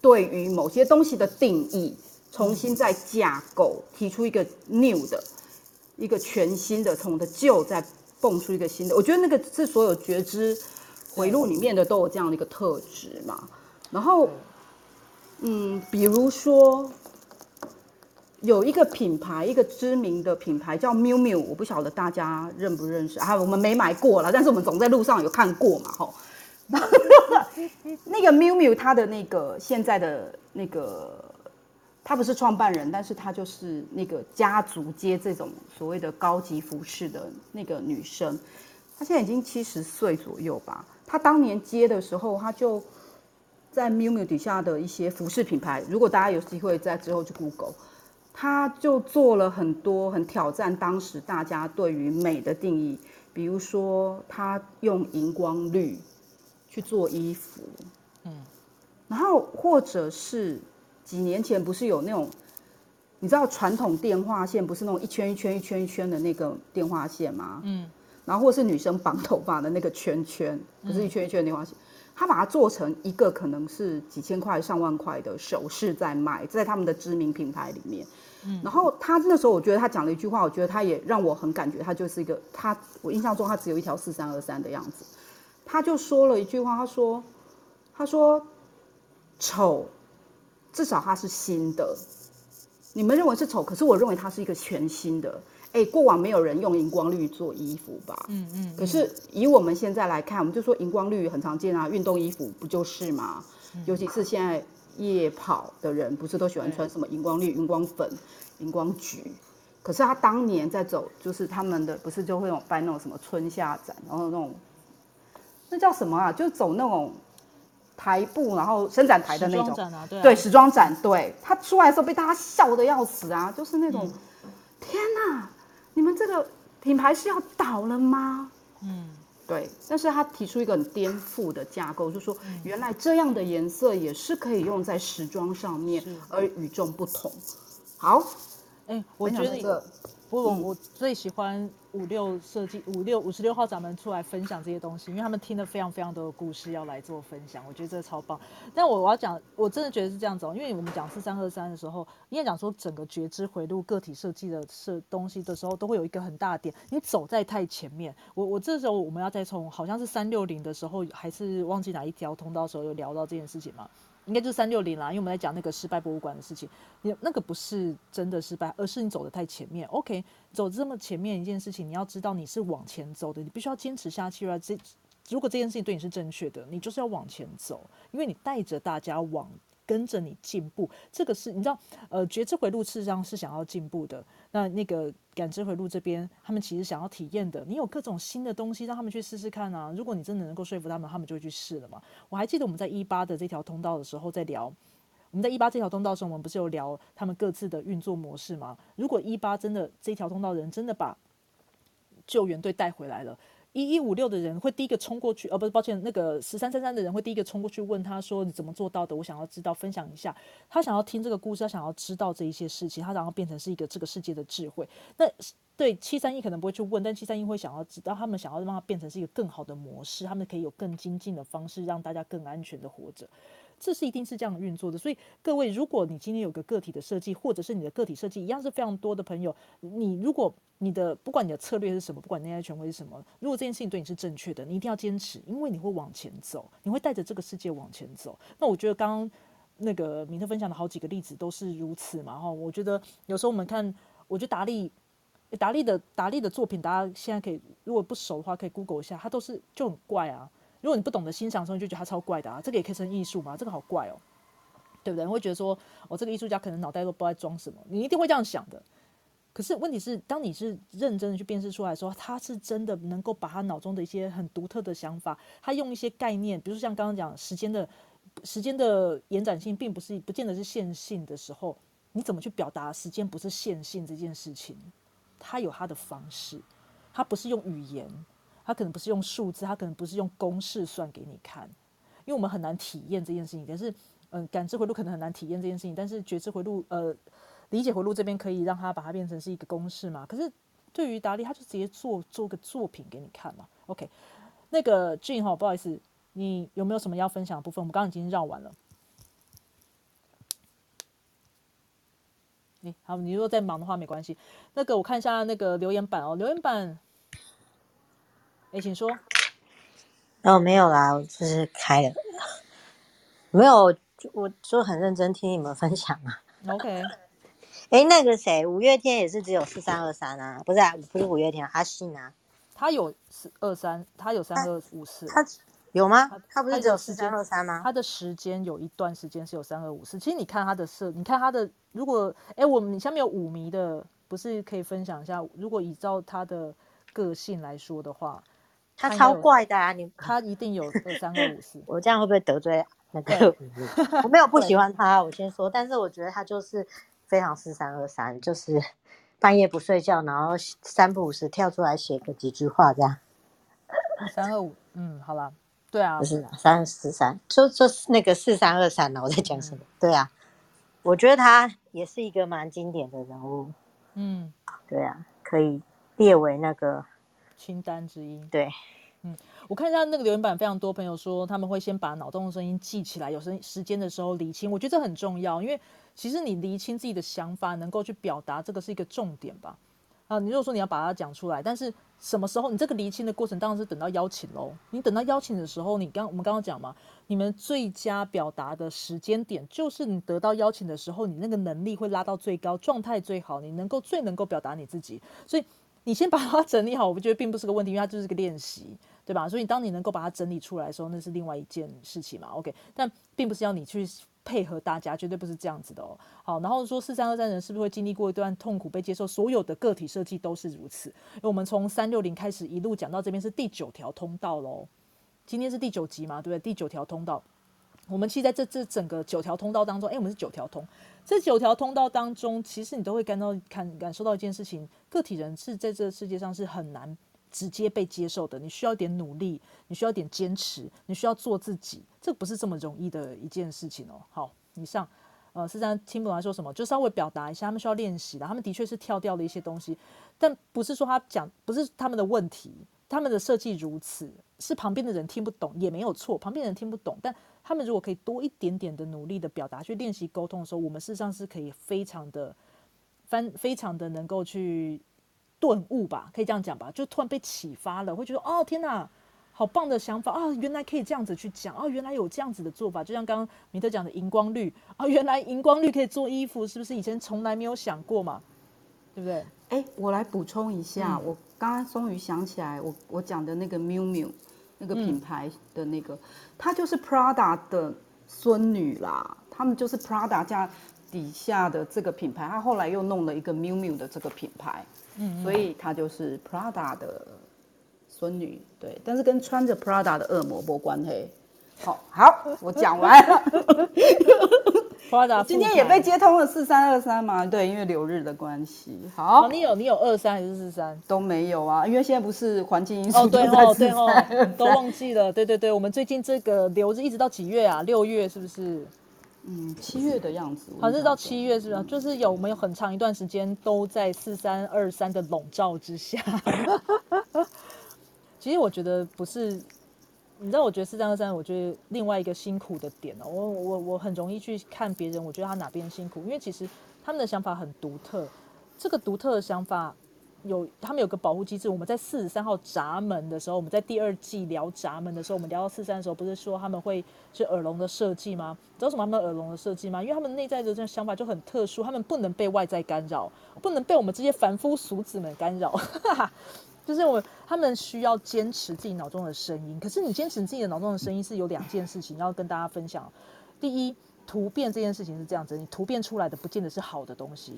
对于某些东西的定义。重新再架构，提出一个 new 的，一个全新的，从的旧再蹦出一个新的。我觉得那个是所有觉知回路里面的都有这样的一个特质嘛。然后，嗯，比如说有一个品牌，一个知名的品牌叫 miu miu，我不晓得大家认不认识啊？我们没买过了，但是我们总在路上有看过嘛，吼。那个 miu miu 它的那个现在的那个。她不是创办人，但是她就是那个家族接这种所谓的高级服饰的那个女生。她现在已经七十岁左右吧。她当年接的时候，她就在 miu miu 底下的一些服饰品牌。如果大家有机会在之后去 Google，他就做了很多很挑战当时大家对于美的定义。比如说，他用荧光绿去做衣服，嗯，然后或者是。几年前不是有那种，你知道传统电话线不是那种一圈一圈一圈一圈的那个电话线吗？嗯，然后或是女生绑头发的那个圈圈，不是一圈一圈的电话线，他把它做成一个可能是几千块上万块的首饰在卖，在他们的知名品牌里面。嗯，然后他那时候我觉得他讲了一句话，我觉得他也让我很感觉他就是一个他，我印象中他只有一条四三二三的样子，他就说了一句话，他说，他说丑。至少它是新的，你们认为是丑，可是我认为它是一个全新的。哎，过往没有人用荧光绿做衣服吧？嗯嗯。可是以我们现在来看，我们就说荧光绿很常见啊，运动衣服不就是吗？尤其是现在夜跑的人，不是都喜欢穿什么荧光绿、荧光粉、荧光橘？可是他当年在走，就是他们的不是就会有办那种什么春夏展，然后那种那叫什么啊？就走那种。台步，然后伸展台的那种，对，时装展，对，他出来的时候被大家笑的要死啊，就是那种，天哪，你们这个品牌是要倒了吗？嗯，对，但是他提出一个很颠覆的架构，就说原来这样的颜色也是可以用在时装上面，而与众不同。好，哎，我觉得。不过我最喜欢五六设计五六五十六号咱们出来分享这些东西，因为他们听了非常非常多的故事要来做分享，我觉得这个超棒。但我我要讲，我真的觉得是这样子哦，因为我们讲四三二三的时候，应该讲说整个觉知回路个体设计的设东西的时候，都会有一个很大的点，你走在太前面。我我这时候我们要再从好像是三六零的时候，还是忘记哪一条通道的时候有聊到这件事情吗？应该就是三六零啦，因为我们在讲那个失败博物馆的事情，你那个不是真的失败，而是你走的太前面。OK，走这么前面一件事情，你要知道你是往前走的，你必须要坚持下去啊！这如果这件事情对你是正确的，你就是要往前走，因为你带着大家往。跟着你进步，这个是你知道，呃，觉知回路事实上是想要进步的。那那个感知回路这边，他们其实想要体验的。你有各种新的东西，让他们去试试看啊。如果你真的能够说服他们，他们就会去试了嘛。我还记得我们在一八的这条通道的时候在聊，我们在一八这条通道的时候，我们不是有聊他们各自的运作模式吗？如果一八真的这条通道的人真的把救援队带回来了。一一五六的人会第一个冲过去，呃，不是，抱歉，那个十三三三的人会第一个冲过去问他说：“你怎么做到的？我想要知道，分享一下。”他想要听这个故事，他想要知道这一些事情，他想要变成是一个这个世界的智慧。那对七三一可能不会去问，但七三一会想要知道，他们想要让它变成是一个更好的模式，他们可以有更精进的方式，让大家更安全的活着。这是一定是这样运作的，所以各位，如果你今天有个个体的设计，或者是你的个体设计一样是非常多的朋友，你如果你的不管你的策略是什么，不管内在权威是什么，如果这件事情对你是正确的，你一定要坚持，因为你会往前走，你会带着这个世界往前走。那我觉得刚刚那个米特分享的好几个例子都是如此嘛。哈，我觉得有时候我们看，我觉得达利，达利的达利的作品，大家现在可以如果不熟的话，可以 Google 一下，他都是就很怪啊。如果你不懂得欣赏的时候，你就觉得他超怪的啊。这个也可以称艺术吗？这个好怪哦，对不对？你会觉得说，我这个艺术家可能脑袋都不知道在装什么，你一定会这样想的。可是问题是，当你是认真的去辨识出来说，他是真的能够把他脑中的一些很独特的想法，他用一些概念，比如说像刚刚讲时间的，时间的延展性，并不是不见得是线性的时候，你怎么去表达时间不是线性这件事情？他有他的方式，他不是用语言，他可能不是用数字，他可能不是用公式算给你看，因为我们很难体验这件事情。但是，嗯，感知回路可能很难体验这件事情，但是觉知回路，呃。理解回路这边可以让他把它变成是一个公式嘛？可是对于达利，他就直接做做个作品给你看嘛。OK，那个 j n 哈，不好意思，你有没有什么要分享的部分？我们刚刚已经绕完了。你好，你如果在忙的话没关系。那个我看一下那个留言板哦，留言板，哎，请说。哦，没有啦，我就是开了，没有，我就很认真听你们分享啊。OK。哎，那个谁，五月天也是只有四三二三啊？不是啊，不是五月天，阿信啊，他有四二三，他有三二五四，他有吗？他不是只有四三二三吗？他的时间有一段时间是有三二五四。其实你看他的设，你看他的，如果哎，我们下面有五迷的，不是可以分享一下？如果依照他的个性来说的话，他超怪的啊！你他一定有二三二五四。我这样会不会得罪那个？我没有不喜欢他，我先说，但是我觉得他就是。非常四三二三，就是半夜不睡觉，然后三不五时跳出来写个几句话这样。三二五，嗯，好了，对啊，不是三四三，就就是那个四三二三呢？我在讲什么？对啊，我觉得他也是一个蛮经典的人物。嗯，对啊，可以列为那个清单之一。对。嗯，我看一下那个留言板，非常多朋友说他们会先把脑洞的声音记起来，有时时间的时候理清。我觉得这很重要，因为其实你理清自己的想法，能够去表达，这个是一个重点吧。啊，你如果说你要把它讲出来，但是什么时候你这个理清的过程当然是等到邀请喽。你等到邀请的时候，你刚我们刚刚讲嘛，你们最佳表达的时间点就是你得到邀请的时候，你那个能力会拉到最高，状态最好，你能够最能够表达你自己。所以你先把它 整理好，我觉得并不是个问题，因为它就是个练习。对吧？所以当你能够把它整理出来的时候，那是另外一件事情嘛。OK，但并不是要你去配合大家，绝对不是这样子的哦。好，然后说四三二三人是不是会经历过一段痛苦被接受？所有的个体设计都是如此。因为我们从三六零开始一路讲到这边是第九条通道喽。今天是第九集嘛，对不对？第九条通道，我们其实在这这整个九条通道当中，哎，我们是九条通。这九条通道当中，其实你都会感到感感受到一件事情：个体人是在这个世界上是很难。直接被接受的，你需要点努力，你需要点坚持，你需要做自己，这不是这么容易的一件事情哦。好，以上，呃，实际上听不懂他说什么，就稍微表达一下，他们需要练习的，他们的确是跳掉了一些东西，但不是说他讲不是他们的问题，他们的设计如此，是旁边的人听不懂也没有错，旁边人听不懂，但他们如果可以多一点点的努力的表达，去练习沟通的时候，我们事实上是可以非常的翻，非常的能够去。顿悟吧，可以这样讲吧，就突然被启发了，会觉得哦天哪，好棒的想法啊！原来可以这样子去讲哦，原来有这样子的做法，就像刚刚米特讲的荧光绿啊，原来荧光绿可以做衣服，是不是以前从来没有想过嘛？对不对？哎，我来补充一下，我刚刚终于想起来，我我讲的那个 miu miu 那个品牌的那个，她就是 Prada 的孙女啦，他们就是 Prada 家底下的这个品牌，她后来又弄了一个 miu miu 的这个品牌。嗯，所以她就是 Prada 的孙女，对，但是跟穿着 Prada 的恶魔没关系。好，好，我讲完了。Prada 今天也被接通了四三二三嘛？对，因为留日的关系。好，你有你有二三还是四三？都没有啊，因为现在不是环境因素。哦，对哦，对哦，都忘记了。对对对，我们最近这个留日一直到几月啊？六月是不是？嗯，七月的样子，好像是到七月是吧？就是有没有很长一段时间都在四三二三的笼罩之下。其实我觉得不是，你知道，我觉得四三二三，我觉得另外一个辛苦的点哦，我我我很容易去看别人，我觉得他哪边辛苦，因为其实他们的想法很独特，这个独特的想法有他们有个保护机制。我们在四十三号闸门的时候，我们在第二季聊闸门的时候，我们聊到四三的时候，不是说他们会是耳聋的设计吗？知道什么他们耳聋的设计吗？因为他们内在的这个想法就很特殊，他们不能被外在干扰，不能被我们这些凡夫俗子们干扰。就是我他们需要坚持自己脑中的声音。可是你坚持自己的脑中的声音是有两件事情要跟大家分享。第一，突变这件事情是这样子，你突变出来的不见得是好的东西。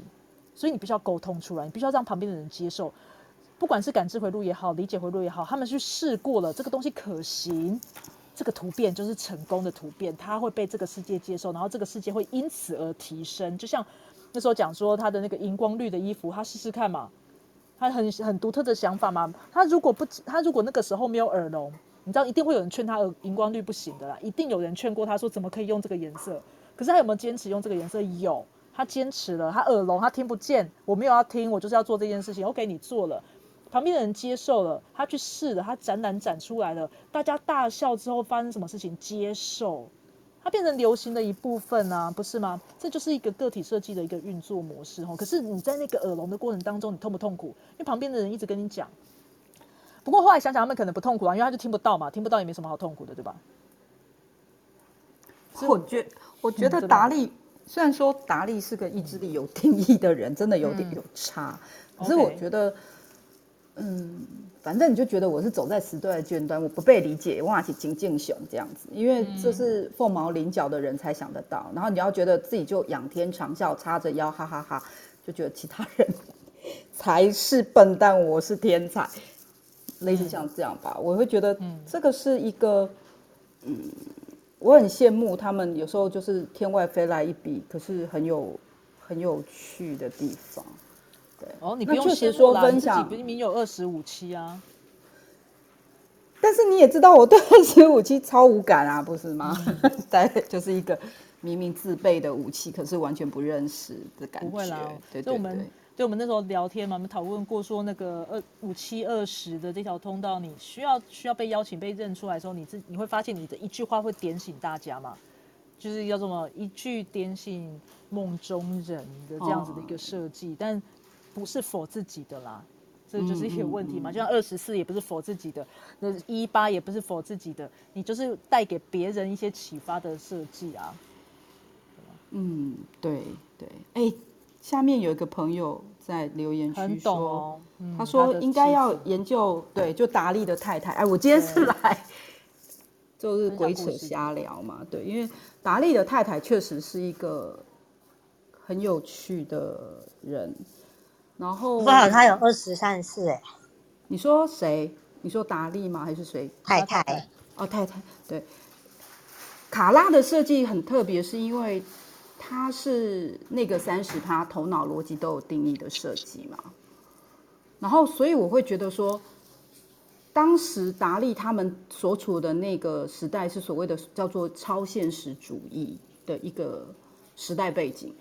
所以你必须要沟通出来，你必须要让旁边的人接受，不管是感知回路也好，理解回路也好，他们去试过了，这个东西可行，这个突变就是成功的突变，它会被这个世界接受，然后这个世界会因此而提升。就像那时候讲说他的那个荧光绿的衣服，他试试看嘛，他很很独特的想法嘛。他如果不，他如果那个时候没有耳聋，你知道一定会有人劝他耳荧光绿不行的啦，一定有人劝过他说怎么可以用这个颜色，可是他有没有坚持用这个颜色？有。他坚持了，他耳聋，他听不见。我没有要听，我就是要做这件事情。OK，你做了，旁边的人接受了，他去试了，他展览展出来了，大家大笑之后发生什么事情？接受，它变成流行的一部分啊，不是吗？这就是一个个体设计的一个运作模式哦。可是你在那个耳聋的过程当中，你痛不痛苦？因为旁边的人一直跟你讲。不过后来想想，他们可能不痛苦啊，因为他就听不到嘛，听不到也没什么好痛苦的，对吧？我觉我觉得达利。虽然说达利是个意志力有定义的人，真的有点有差，可是我觉得，嗯，反正你就觉得我是走在时代的尖端，我不被理解，哇，起金敬雄这样子，因为这是凤毛麟角的人才想得到。然后你要觉得自己就仰天长啸，叉着腰，哈哈哈，就觉得其他人才是笨蛋，我是天才，类似像这样吧。我会觉得这个是一个，嗯。我很羡慕他们，有时候就是天外飞来一笔，可是很有很有趣的地方。对，哦，你不用先说分享，明明有二十五期啊。但是你也知道，我对二十五期超无感啊，不是吗？对，就是一个明明自备的武器，可是完全不认识的感觉。不会啦，对对对。就我们那时候聊天嘛，我们讨论过说那个二五七二十的这条通道，你需要需要被邀请被认出来的时候，你自你会发现你的一句话会点醒大家嘛，就是要什么一句点醒梦中人的这样子的一个设计，但不是否自己的啦，这就是一个问题嘛。就像二十四也不是否自己的，那一八也不是否自己的，你就是带给别人一些启发的设计啊。嗯，对对，哎。下面有一个朋友在留言区说，他说应该要研究，对，就达利的太太。哎，我今天是来就是鬼扯瞎聊嘛，对，因为达利的太太确实是一个很有趣的人。然后，不好，他有二十三四哎。你说谁？你说达利吗？还是谁？太太。哦，太太，对。卡拉的设计很特别，是因为。他是那个三十趴头脑逻辑都有定义的设计嘛，然后所以我会觉得说，当时达利他们所处的那个时代是所谓的叫做超现实主义的一个时代背景，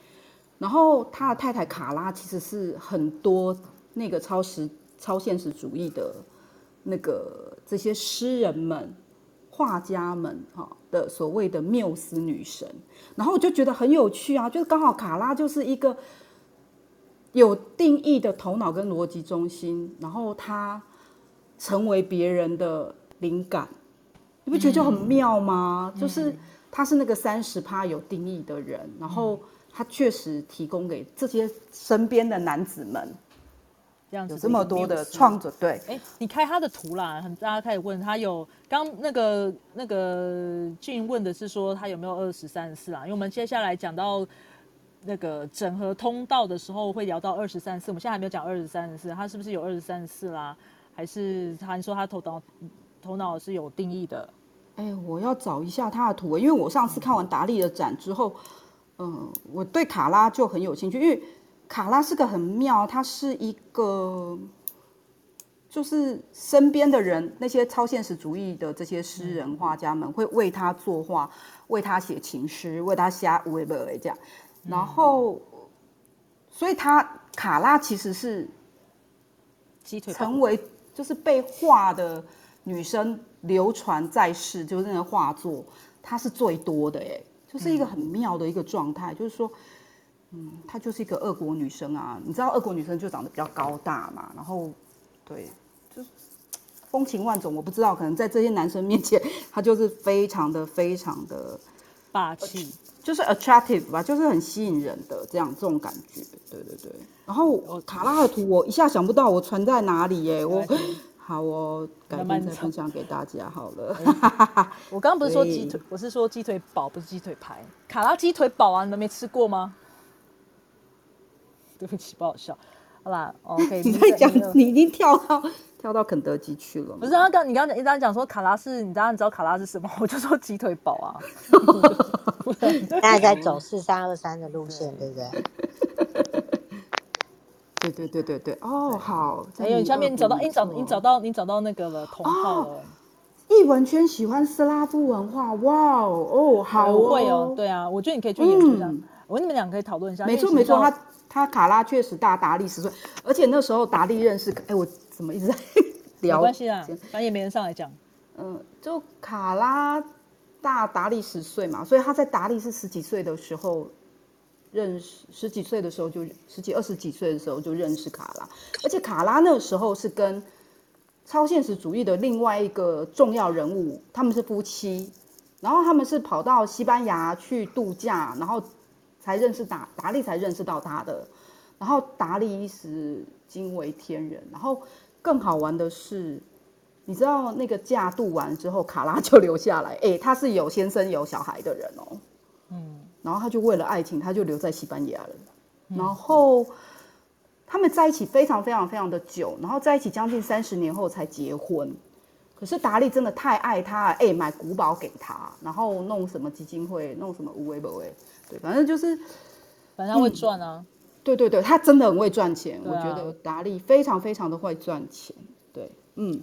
然后他的太太卡拉其实是很多那个超时超现实主义的那个这些诗人们。画家们哈的所谓的缪斯女神，然后我就觉得很有趣啊，就是刚好卡拉就是一个有定义的头脑跟逻辑中心，然后他成为别人的灵感，你不觉得就很妙吗？就是他是那个三十趴有定义的人，然后他确实提供给这些身边的男子们。这样子有这么多的创作，对，哎，你开他的图啦，很大家开始问他有刚那个那个俊问的是说他有没有二十三十四啊？因为我们接下来讲到那个整合通道的时候会聊到二十三四，我们现在还没有讲二十三十四，他是不是有二十三十四啦？还是他说他头脑头脑是有定义的？哎，我要找一下他的图，因为我上次看完达利的展之后，嗯，我对卡拉就很有兴趣，因为。卡拉是个很妙，他是一个，就是身边的人，那些超现实主义的这些诗人画家们会为他作画，为他写情诗，为他写维伯这样，然后，所以他卡拉其实是成为就是被画的女生流传在世，就是那个画作，它是最多的哎，就是一个很妙的一个状态，就是说。嗯，她就是一个俄国女生啊，你知道俄国女生就长得比较高大嘛，然后对，就是风情万种。我不知道，可能在这些男生面前，她就是非常的非常的霸气，就是 attractive 吧，就是很吸引人的这样这种感觉。对对对。然后我卡拉的图我一下想不到我存在哪里耶，我好哦改慢慢天再分享给大家好了。我刚刚不是说鸡腿，我是说鸡腿堡，不是鸡腿排。卡拉鸡腿堡啊，你们没吃过吗？对不起，不好笑。好啦，OK 你在讲你已经跳到跳到肯德基去了吗。不是啊，刚你刚刚一直在讲说卡拉是，你当然知道卡拉是什么，我就说鸡腿堡啊。大家在走四三二三的路线，对不对？对对对对对，哦，好。还有你下面你找到，你找你找到你找到那个了，同号了。艺文圈喜欢斯拉夫文化，哇哦，哦，好我会哦哦，，对啊，我觉得你可以去研究一下嗯。我跟你们俩可以讨论一下。没错没错，他他卡拉确实大达利十岁，而且那时候达利认识，哎，我怎么一直在没聊？关系啊，反正也没人上来讲。嗯，就卡拉大达利十岁嘛，所以他在达利是十几岁的时候认识，十几岁的时候就十几二十几岁的时候就认识卡拉，而且卡拉那时候是跟超现实主义的另外一个重要人物，他们是夫妻，然后他们是跑到西班牙去度假，然后才认识达达利才认识到他的，然后达利一时惊为天人，然后更好玩的是。你知道那个假度完之后，卡拉就留下来。哎，他是有先生有小孩的人哦。嗯，然后他就为了爱情，他就留在西班牙了。然后他们在一起非常非常非常的久，然后在一起将近三十年后才结婚。可是达利真的太爱他，哎，买古堡给他，然后弄什么基金会，弄什么无为不为，对，反正就是反正他会赚啊。对对对，他真的很会赚钱。啊我觉得达利非常非常的会赚钱。对，嗯。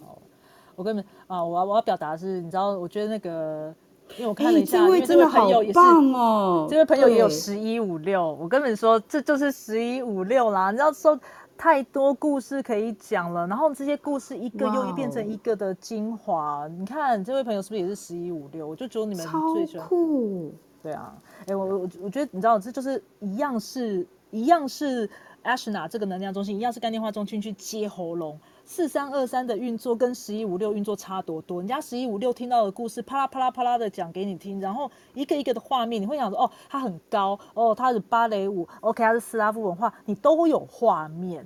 我跟你们啊，我要我要表达的是，你知道，我觉得那个，因为我看了哎一下，这位因为这位真的好朋友也是，棒哦！这位朋友也有十一五六，我跟你说，这就是十一五六啦。你知道说太多故事可以讲了，然后这些故事一个又哇哦变成一个的精华。你看这位朋友是不是也是十一五六？我就觉得你们超最喜欢酷。对啊，哎、我我我觉得你知道，这就是一样是一样是 Ashna 这个能量中心，一样是干电化中心去接喉咙。四三二三的运作跟十一五六运作差多多，人家十一五六听到的故事啪啦啪啦啪啦的讲给你听，然后一个一个的画面，你会想说哦，它很高，哦，它是芭蕾舞，OK，它是斯拉夫文化，你都有画面。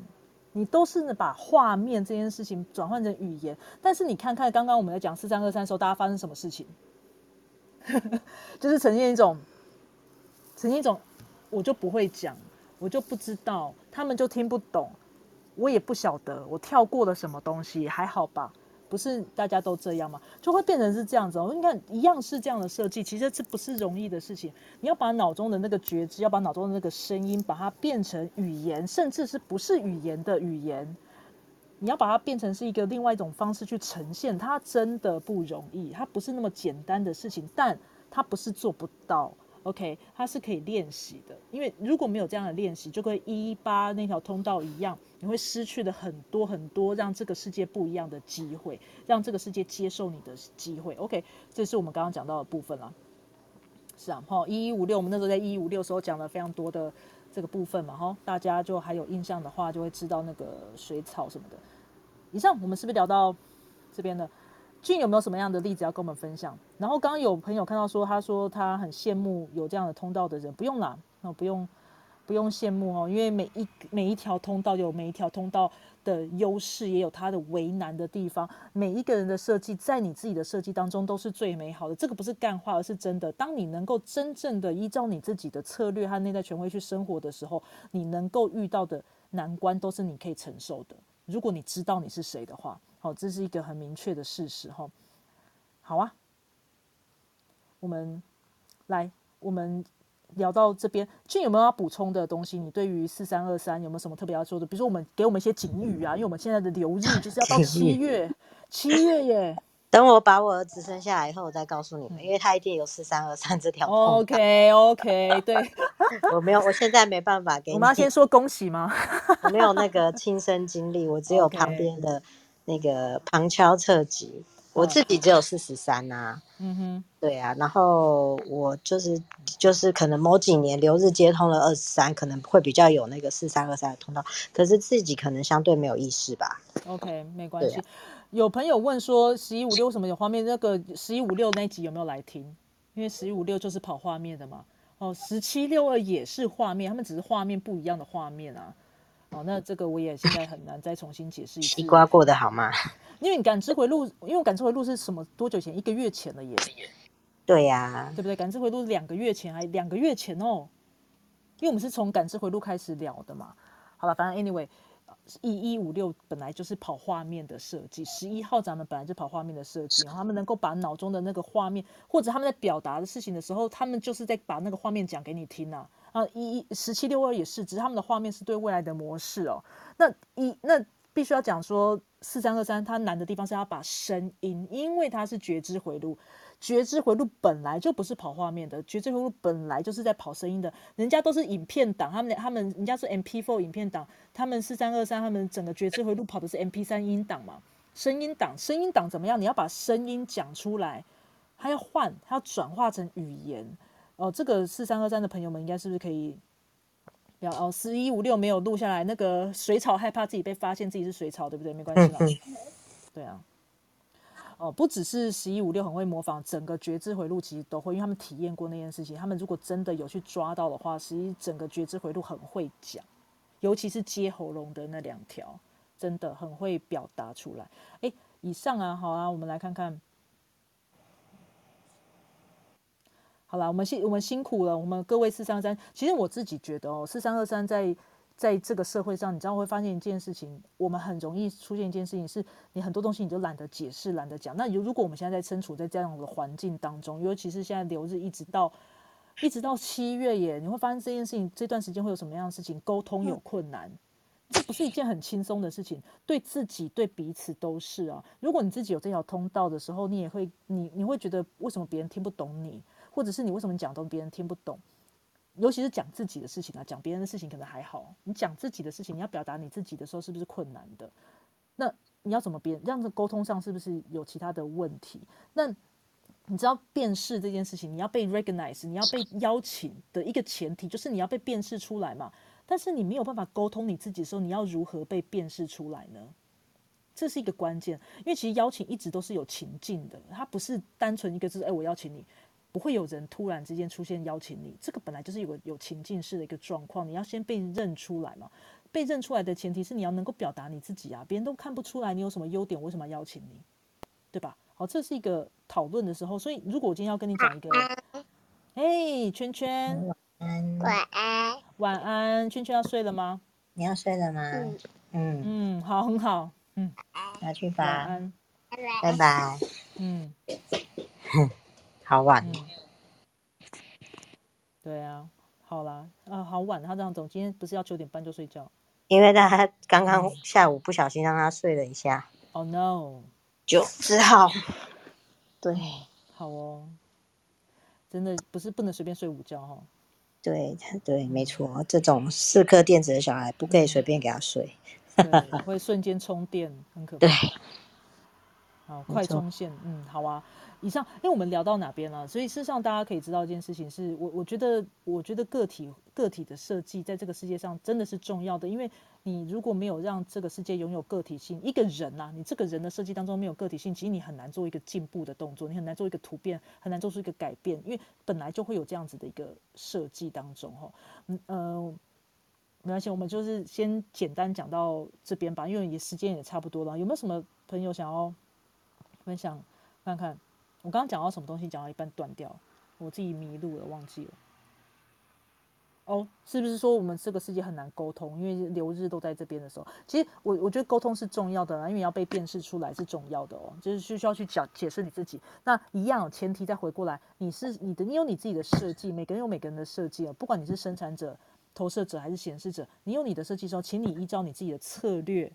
你都是把画面这件事情转换成语言，但是你看看刚刚我们在讲四三二三的时候，大家发生什么事情？就是呈现一种，呈现一种，我就不会讲，我就不知道，他们就听不懂，我也不晓得，我跳过了什么东西，还好吧？不是大家都这样吗？就会变成是这样子哦。你看，一样是这样的设计，其实这不是容易的事情。你要把脑中的那个觉知，要把脑中的那个声音，把它变成语言，甚至是不是语言的语言。你要把它变成是一个另外一种方式去呈现，它真的不容易，它不是那么简单的事情，但它不是做不到。OK，它是可以练习的，因为如果没有这样的练习，就跟一八那条通道一样，你会失去了很多很多让这个世界不一样的机会，让这个世界接受你的机会。OK，这是我们刚刚讲到的部分了。是啊，哈，一一五六，我们那时候在一一五六时候讲了非常多的这个部分嘛，哈，大家就还有印象的话，就会知道那个水草什么的。以上我们是不是聊到这边了？俊有没有什么样的例子要跟我们分享？然后刚刚有朋友看到说，他说他很羡慕有这样的通道的人，不用啦，那不用不用羡慕哦，因为每一每一条通道有每一条通道的优势，也有它的为难的地方。每一个人的设计，在你自己的设计当中都是最美好的。这个不是干话，而是真的。当你能够真正的依照你自己的策略和内在权威去生活的时候，你能够遇到的难关都是你可以承受的。如果你知道你是谁的话，好，这是一个很明确的事实哈。好啊，我们来，我们聊到这边，俊有没有要补充的东西？你对于四三二三有没有什么特别要说的？比如说，我们给我们一些警语啊，因为我们现在的流日就是要到七月，七月耶。等我把我儿子生下来以后，我再告诉你们，因为他一定有四三二三这条通道。OK OK，对，我没有，我现在没办法给你。我们要先说恭喜吗？我没有那个亲身经历，我只有旁边的那个旁敲侧击。我自己只有四十三呐。嗯哼，对啊，然后我就是就是可能某几年留日接通了二十三，可能会比较有那个四三二三的通道，可是自己可能相对没有意识吧。OK，没关系。啊有朋友问说十一五六什么有画面？那个十一五六那集有没有来听？因为十一五六就是跑画面的嘛。哦，十七六二也是画面，他们只是画面不一样的画面啊。哦，那这个我也现在很难再重新解释一次。西瓜过得好吗？因为你感知回路，因为感知回路是什么？多久前？一个月前了耶，对呀、对不对？感知回路是两个月前，还两个月前哦。因为我们是从感知回路开始聊的嘛。好了，反正 anyway，一一五六本来就是跑画面的设计，十一号咱们本来就跑画面的设计，然后他们能够把脑中的那个画面，或者他们在表达的事情的时候，他们就是在把那个画面讲给你听啊。啊，一一十七六二也是，只是他们的画面是对未来的模式哦。那一那必须要讲说四三二三，它难的地方是要把声音，因为它是觉知回路，觉知回路本来就不是跑画面的，觉知回路本来就是在跑声音的。人家都是影片档，他们他们人家是 MP4 影片档，他们四三二三，他们整个觉知回路跑的是 MP 三音档嘛，声音档，声音档怎么样？你要把声音讲出来，它要换，它要转化成语言。哦，这个四三二三的朋友们应该是不是可以？不要哦，十一五六没有录下来，那个水草害怕自己被发现自己是水草，对不对？没关系啦。对啊。哦，不只是十一五六很会模仿，整个觉知回路其实都会，因为他们体验过那件事情。他们如果真的有去抓到的话，十一整个觉知回路很会讲，尤其是接喉咙的那两条，真的很会表达出来。哎，以上啊，好啊，我们来看看。好了，我们辛我们辛苦了，我们各位四三二三。其实我自己觉得哦，四三二三在在这个社会上，你知道会发现一件事情，我们很容易出现一件事情，是你很多东西你就懒得解释，懒得讲。那如如果我们现在在身处在这样的环境当中，尤其是现在留日一直到一直到七月耶，你会发现这件事情这段时间会有什么样的事情，沟通有困难。这不是一件很轻松的事情，对自己、对彼此都是啊。如果你自己有这条通道的时候，你也会，你你会觉得为什么别人听不懂你，或者是你为什么讲都别人听不懂？尤其是讲自己的事情啊，讲别人的事情可能还好，你讲自己的事情，你要表达你自己的时候，是不是困难的？那你要怎么变？这样子沟通上是不是有其他的问题？那你知道辨识这件事情，你要被 recognize，你要被邀请的一个前提就是你要被辨识出来嘛。但是你没有办法沟通你自己的时候，你要如何被辨识出来呢？这是一个关键，因为其实邀请一直都是有情境的，它不是单纯一个就是哎、我邀请你，不会有人突然之间出现邀请你，这个本来就是有个有情境式的一个状况，你要先被认出来嘛。被认出来的前提是你要能够表达你自己啊，别人都看不出来你有什么优点，为什么要邀请你，对吧？好，这是一个讨论的时候，所以如果我今天要跟你讲一个，哎，圈圈，嗯，晚安。晚安，圈圈要睡了吗？你要睡了吗？嗯，嗯，嗯，好，很好，嗯，拿去吧，安，拜拜拜。拜。嗯 好晚，嗯，对啊，好啦，啊，好晚，他这样走，今天不是要九点半就睡觉因为他刚刚下午不小心让他睡了一下，？Oh no，就只好 对好哦，真的不是不能随便睡午觉哈、对对，没错，这种四颗电子的小孩不可以随便给他睡。对，会瞬间充电，很可怕对。好，快充线，嗯，好啊。以上，因为我们聊到哪边了，所以事实上大家可以知道一件事情是，我我觉得，我觉得个体个体的设计在这个世界上真的是重要的，因为你如果没有让这个世界拥有个体性，一个人呐、你这个人的设计当中没有个体性，其实你很难做一个进步的动作，你很难做一个突变，很难做出一个改变，因为本来就会有这样子的一个设计当中，哈，嗯呃。没关系，我们就是先简单讲到这边吧，因为也时间也差不多了。有没有什么朋友想要分享看看？我刚刚讲到什么东西，讲到一半断掉，我自己迷路了，忘记了。哦，是不是说我们这个世界很难沟通？因为留日都在这边的时候，其实我我觉得沟通是重要的啦，因为要被辨识出来是重要的哦，就是需要去讲解释你自己。那一样，前提再回过来，你是你的，你有你自己的设计，每个人有每个人的设计哦，不管你是生产者、投射者还是显示者，你有你的设计的时候，请你依照你自己的策略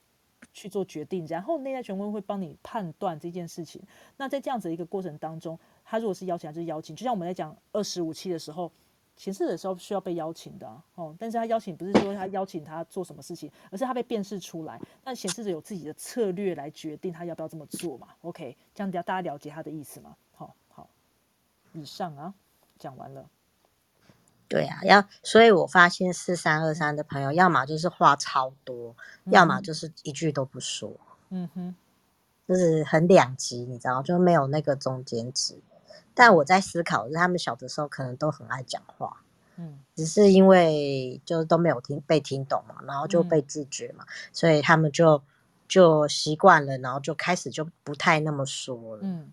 去做决定，然后内在权威会帮你判断这件事情。那在这样子一个过程当中，他如果是邀请，他就是邀请。就像我们在讲二十五期的时候，显示的时候需要被邀请的、哦，但是他邀请不是说他邀请他做什么事情，而是他被辨识出来。那显示者有自己的策略来决定他要不要这么做嘛？OK，这样子大家了解他的意思吗？好好，以上啊，讲完了。对啊，要所以我发现四三二三的朋友，要么就是话超多，要么就是一句都不说，嗯哼，就是很两极，你知道，就没有那个中间值。但我在思考，是他们小的时候可能都很爱讲话，嗯只是因为就是都没有听被听懂嘛，然后就被拒绝嘛，所以他们就就习惯了，然后就开始就不太那么说了。嗯。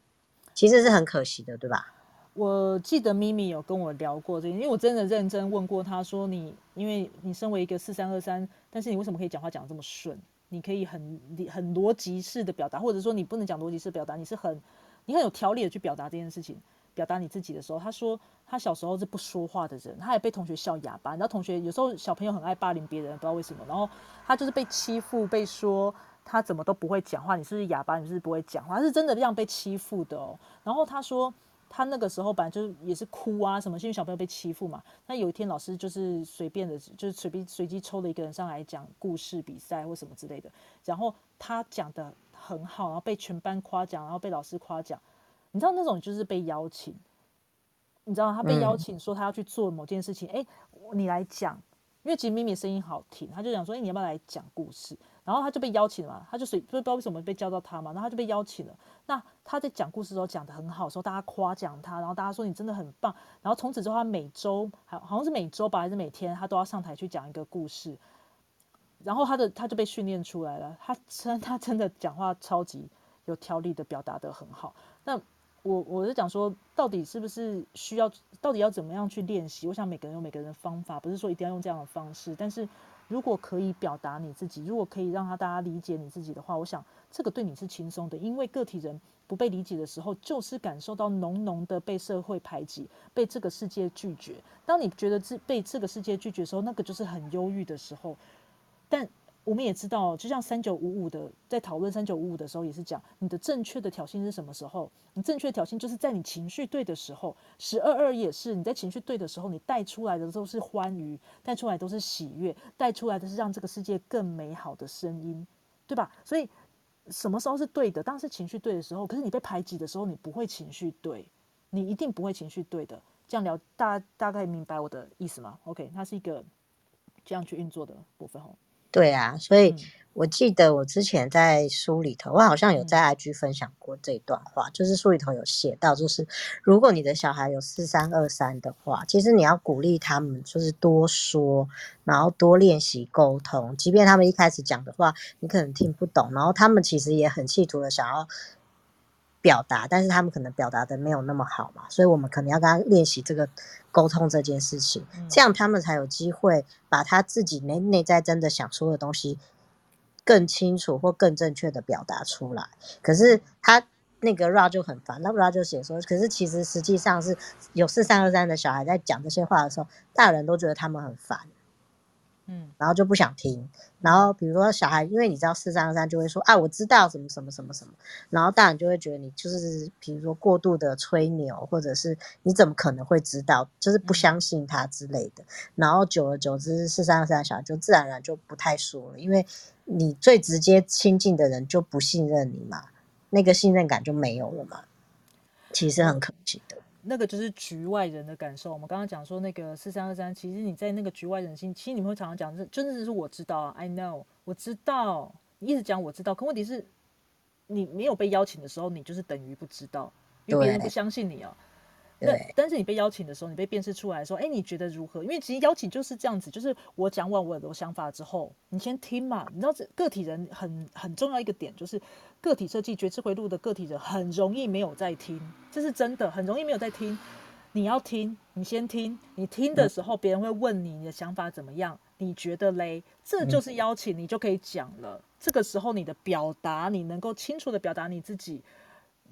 其实是很可惜的，对吧？我记得咪咪有跟我聊过这，因为我真的认真问过他说你，因为你身为一个四三二三，但是你为什么可以讲话讲得这么顺？你可以很很逻辑式的表达，或者说你不能讲逻辑式表达，你是很你很有条理的去表达这件事情，表达你自己的时候，他说他小时候是不说话的人，他也被同学笑哑巴。你知道同学有时候小朋友很爱霸凌别人，不知道为什么，然后他就是被欺负，被说他怎么都不会讲话，你是不是哑巴？你是不是不会讲话？是真的这样被欺负的哦。然后他说。他那个时候本来就是也是哭啊什么，因为小朋友被欺负嘛。那有一天老师就是随便的，就是随便随机抽了一个人上来讲故事比赛或什么之类的，然后他讲的很好，然后被全班夸奖，然后被老师夸奖。你知道那种就是被邀请，你知道他被邀请说他要去做某件事情，哎、你来讲，因为其实咪咪声音好听，他就讲说，哎、你要不要来讲故事？然后他就被邀请了嘛，他就随不知道为什么被叫到他嘛，然后他就被邀请了。那他在讲故事的时候讲的很好，说大家夸奖他，然后大家说你真的很棒。然后从此之后，他每周好好像是每周吧，还是每天，他都要上台去讲一个故事。然后他的他就被训练出来了，他真他真的讲话超级有条理的表达的很好。那我我是讲说，到底是不是需要，到底要怎么样去练习？我想每个人有每个人的方法，不是说一定要用这样的方式，但是。如果可以表达你自己，如果可以让他大家理解你自己的话，我想这个对你是轻松的，因为个体人不被理解的时候，就是感受到浓浓的被社会排挤、被这个世界拒绝。当你觉得自被这个世界拒绝的时候，那个就是很忧郁的时候。但我们也知道，就像三九五五的在讨论三九五五的时候，也是讲你的正确的挑衅是什么时候？你正确的挑衅就是在你情绪对的时候。十二二也是你在情绪对的时候，你带出来的都是欢愉，带出来都是喜悦，带出来的是让这个世界更美好的声音，对吧？所以什么时候是对的？当是情绪对的时候。可是你被排挤的时候，你不会情绪对，你一定不会情绪对的。这样聊，大大概明白我的意思吗？OK，它是一个这样去运作的部分哦。对啊，所以嗯我记得我之前在书里头，我好像有在 IG 分享过这一段话，就是书里头有写到，就是如果你的小孩有四三二三的话，其实你要鼓励他们，就是多说，然后多练习沟通，即便他们一开始讲的话你可能听不懂，然后他们其实也很企图的想要。表达，但是他们可能表达的没有那么好嘛，所以我们可能要跟他练习这个沟通这件事情，这样他们才有机会把他自己内内在真的想说的东西更清楚或更正确的表达出来。可是他那个 Ra 就很烦，那 Ra 就写说，可是其实实际上是有四三二三的小孩在讲这些话的时候，大人都觉得他们很烦。嗯然后就不想听。然后比如说小孩，因为你知道四三二三就会说啊，我知道什么什么什么什么，然后大人就会觉得你就是比如说过度的吹牛，或者是你怎么可能会知道，就是不相信他之类的。然后久而久之，四三二三小孩就自然而然就不太说了，因为你最直接亲近的人就不信任你嘛，那个信任感就没有了嘛，其实很可惜的。那个就是局外人的感受。我们刚刚讲说那个四三二三，其实你在那个局外人心，其实你们会常常讲，是真的是我知道啊，I know，我知道，你一直讲我知道，可问题是，你没有被邀请的时候，你就是等于不知道，因为别人不相信你啊。但是你被邀请的时候，你被辨识出来说，哎，你觉得如何？因为其实邀请就是这样子，就是我讲完我的想法之后，你先听嘛。你知道这个体人很很重要一个点，就是个体设计觉知回路的个体人很容易没有在听，这是真的，很容易没有在听。你要听，你先听，你听的时候，别人会问你你的想法怎么样，你觉得嘞？这就是邀请，你就可以讲了。这个时候你的表达，你能够清楚的表达你自己，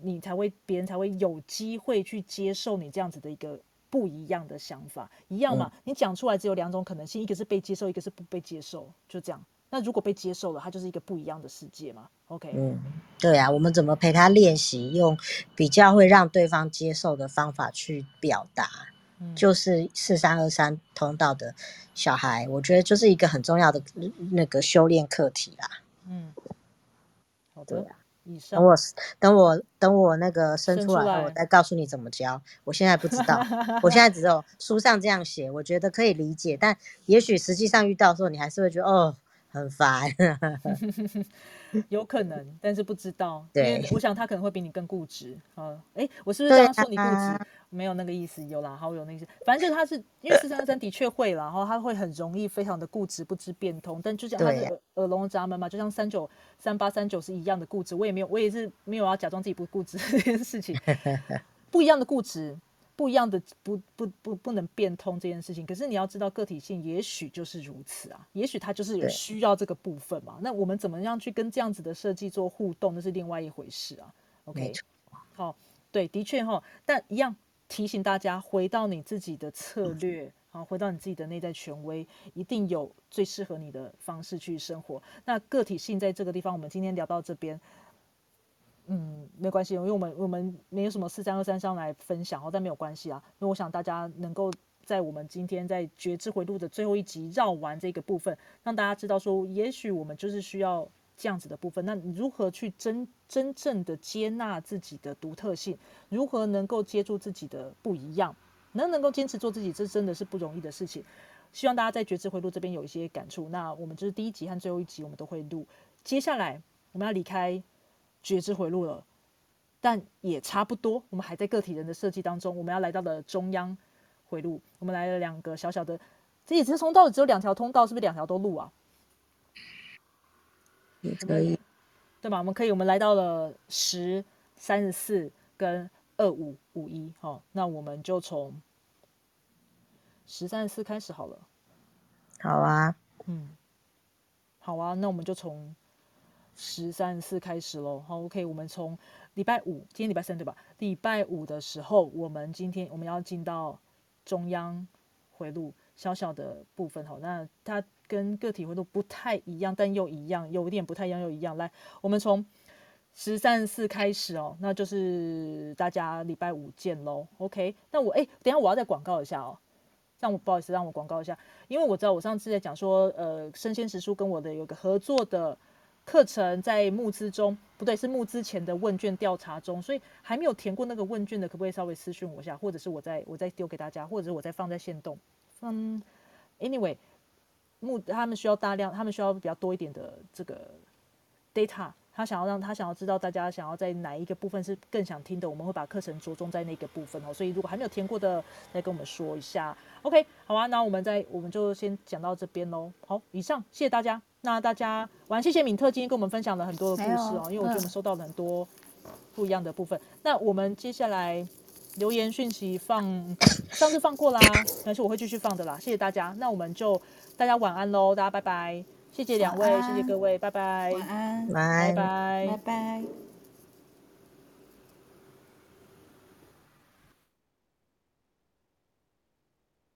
你才会别人才会有机会去接受你这样子的一个不一样的想法，一样嘛？你讲出来只有两种可能性，一个是被接受，一个是不被接受，就这样。那如果被接受了，它就是一个不一样的世界嘛？OK，嗯，对啊，我们怎么陪他练习用比较会让对方接受的方法去表达？就是四三二三通道的小孩，我觉得就是一个很重要的那个修炼课题啦。嗯，好的以上等我等我等我那个生出来后，我再告诉你怎么教。我现在不知道，我现在只有书上这样写，我觉得可以理解，但也许实际上遇到的时候，你还是会觉得哦很烦。有可能，但是不知道，因我想他可能会比你更固执啊。哎，我是不是刚对刚说你固执啊？没有那个意思，有啦，好有那个意思。反正就是他是因为四三二三的确会啦，然后他会很容易非常的固执，不知变通。但就像他对呀是耳耳聋闸门嘛，就像三九三八三九是一样的固执。我也没有，我也是没有要假装自己不固执这件事情，不一样的固执。不一样的不不不不能变通这件事情，可是你要知道个体性也许就是如此啊，也许它就是有需要这个部分嘛。那我们怎么样去跟这样子的设计做互动，那是另外一回事啊。OK，好，对，的确哈，但一样提醒大家，回到你自己的策略，好，回到你自己的内在权威，一定有最适合你的方式去生活。那个体性在这个地方，我们今天聊到这边，嗯，没关系，因为我们我们没有什么四三二三上来分享哦，但没有关系啊，因为我想大家能够在我们今天在觉知回路的最后一集绕完这个部分，让大家知道说，也许我们就是需要这样子的部分。那如何去真真正的接纳自己的独特性？如何能够接住自己的不一样？能能够坚持做自己，这真的是不容易的事情。希望大家在觉知回路这边有一些感触。那我们就是第一集和最后一集，我们都会录。接下来我们要离开觉知回路了，但也差不多，我们还在个体人的设计当中，我们要来到了中央回路，我们来了两个小小的，这也只是通道，只有两条通道，是不是两条都路啊？也可以，对吧？我们可以，我们来到了十三十四跟二五五一，好，那我们就从十三十四开始好了。好啊，嗯，好啊，那我们就从十三四开始喽。好，OK，我们从礼拜五，今天礼拜三对吧？礼拜五的时候，我们今天我们要进到中央回路小小的部分哈。那它跟个体回路不太一样，但又一样，有一点不太一样又一样。来，我们从十三四开始哦，那就是大家礼拜五见喽。OK，那我哎，等下我要再广告一下哦。让我不好意思，让我广告一下，因为我知道我上次在讲说，呃，生鲜食书跟我的有个合作的课程在募资中，不对，是募资前的问卷调查中，所以还没有填过那个问卷的，可不可以稍微私讯我一下，或者是我再我再丢给大家，或者是我再放在线动。嗯，anyway，募他们需要大量，他们需要比较多一点的这个 data。他想要让他想要知道大家想要在哪一个部分是更想听的，我们会把课程着重在那个部分哦。所以如果还没有填过的，再跟我们说一下。OK，好啊，那我们再我们就先讲到这边喽。好，以上谢谢大家。那大家晚谢谢敏特今天跟我们分享了很多的故事哦，因为我觉得我们收到了很多不一样的部分。那我们接下来留言讯息放上次放过啦，但是我会继续放的啦。谢谢大家，那我们就大家晚安喽，大家拜拜。谢谢两位，谢谢各位，拜拜，晚安，拜拜。拜拜拜。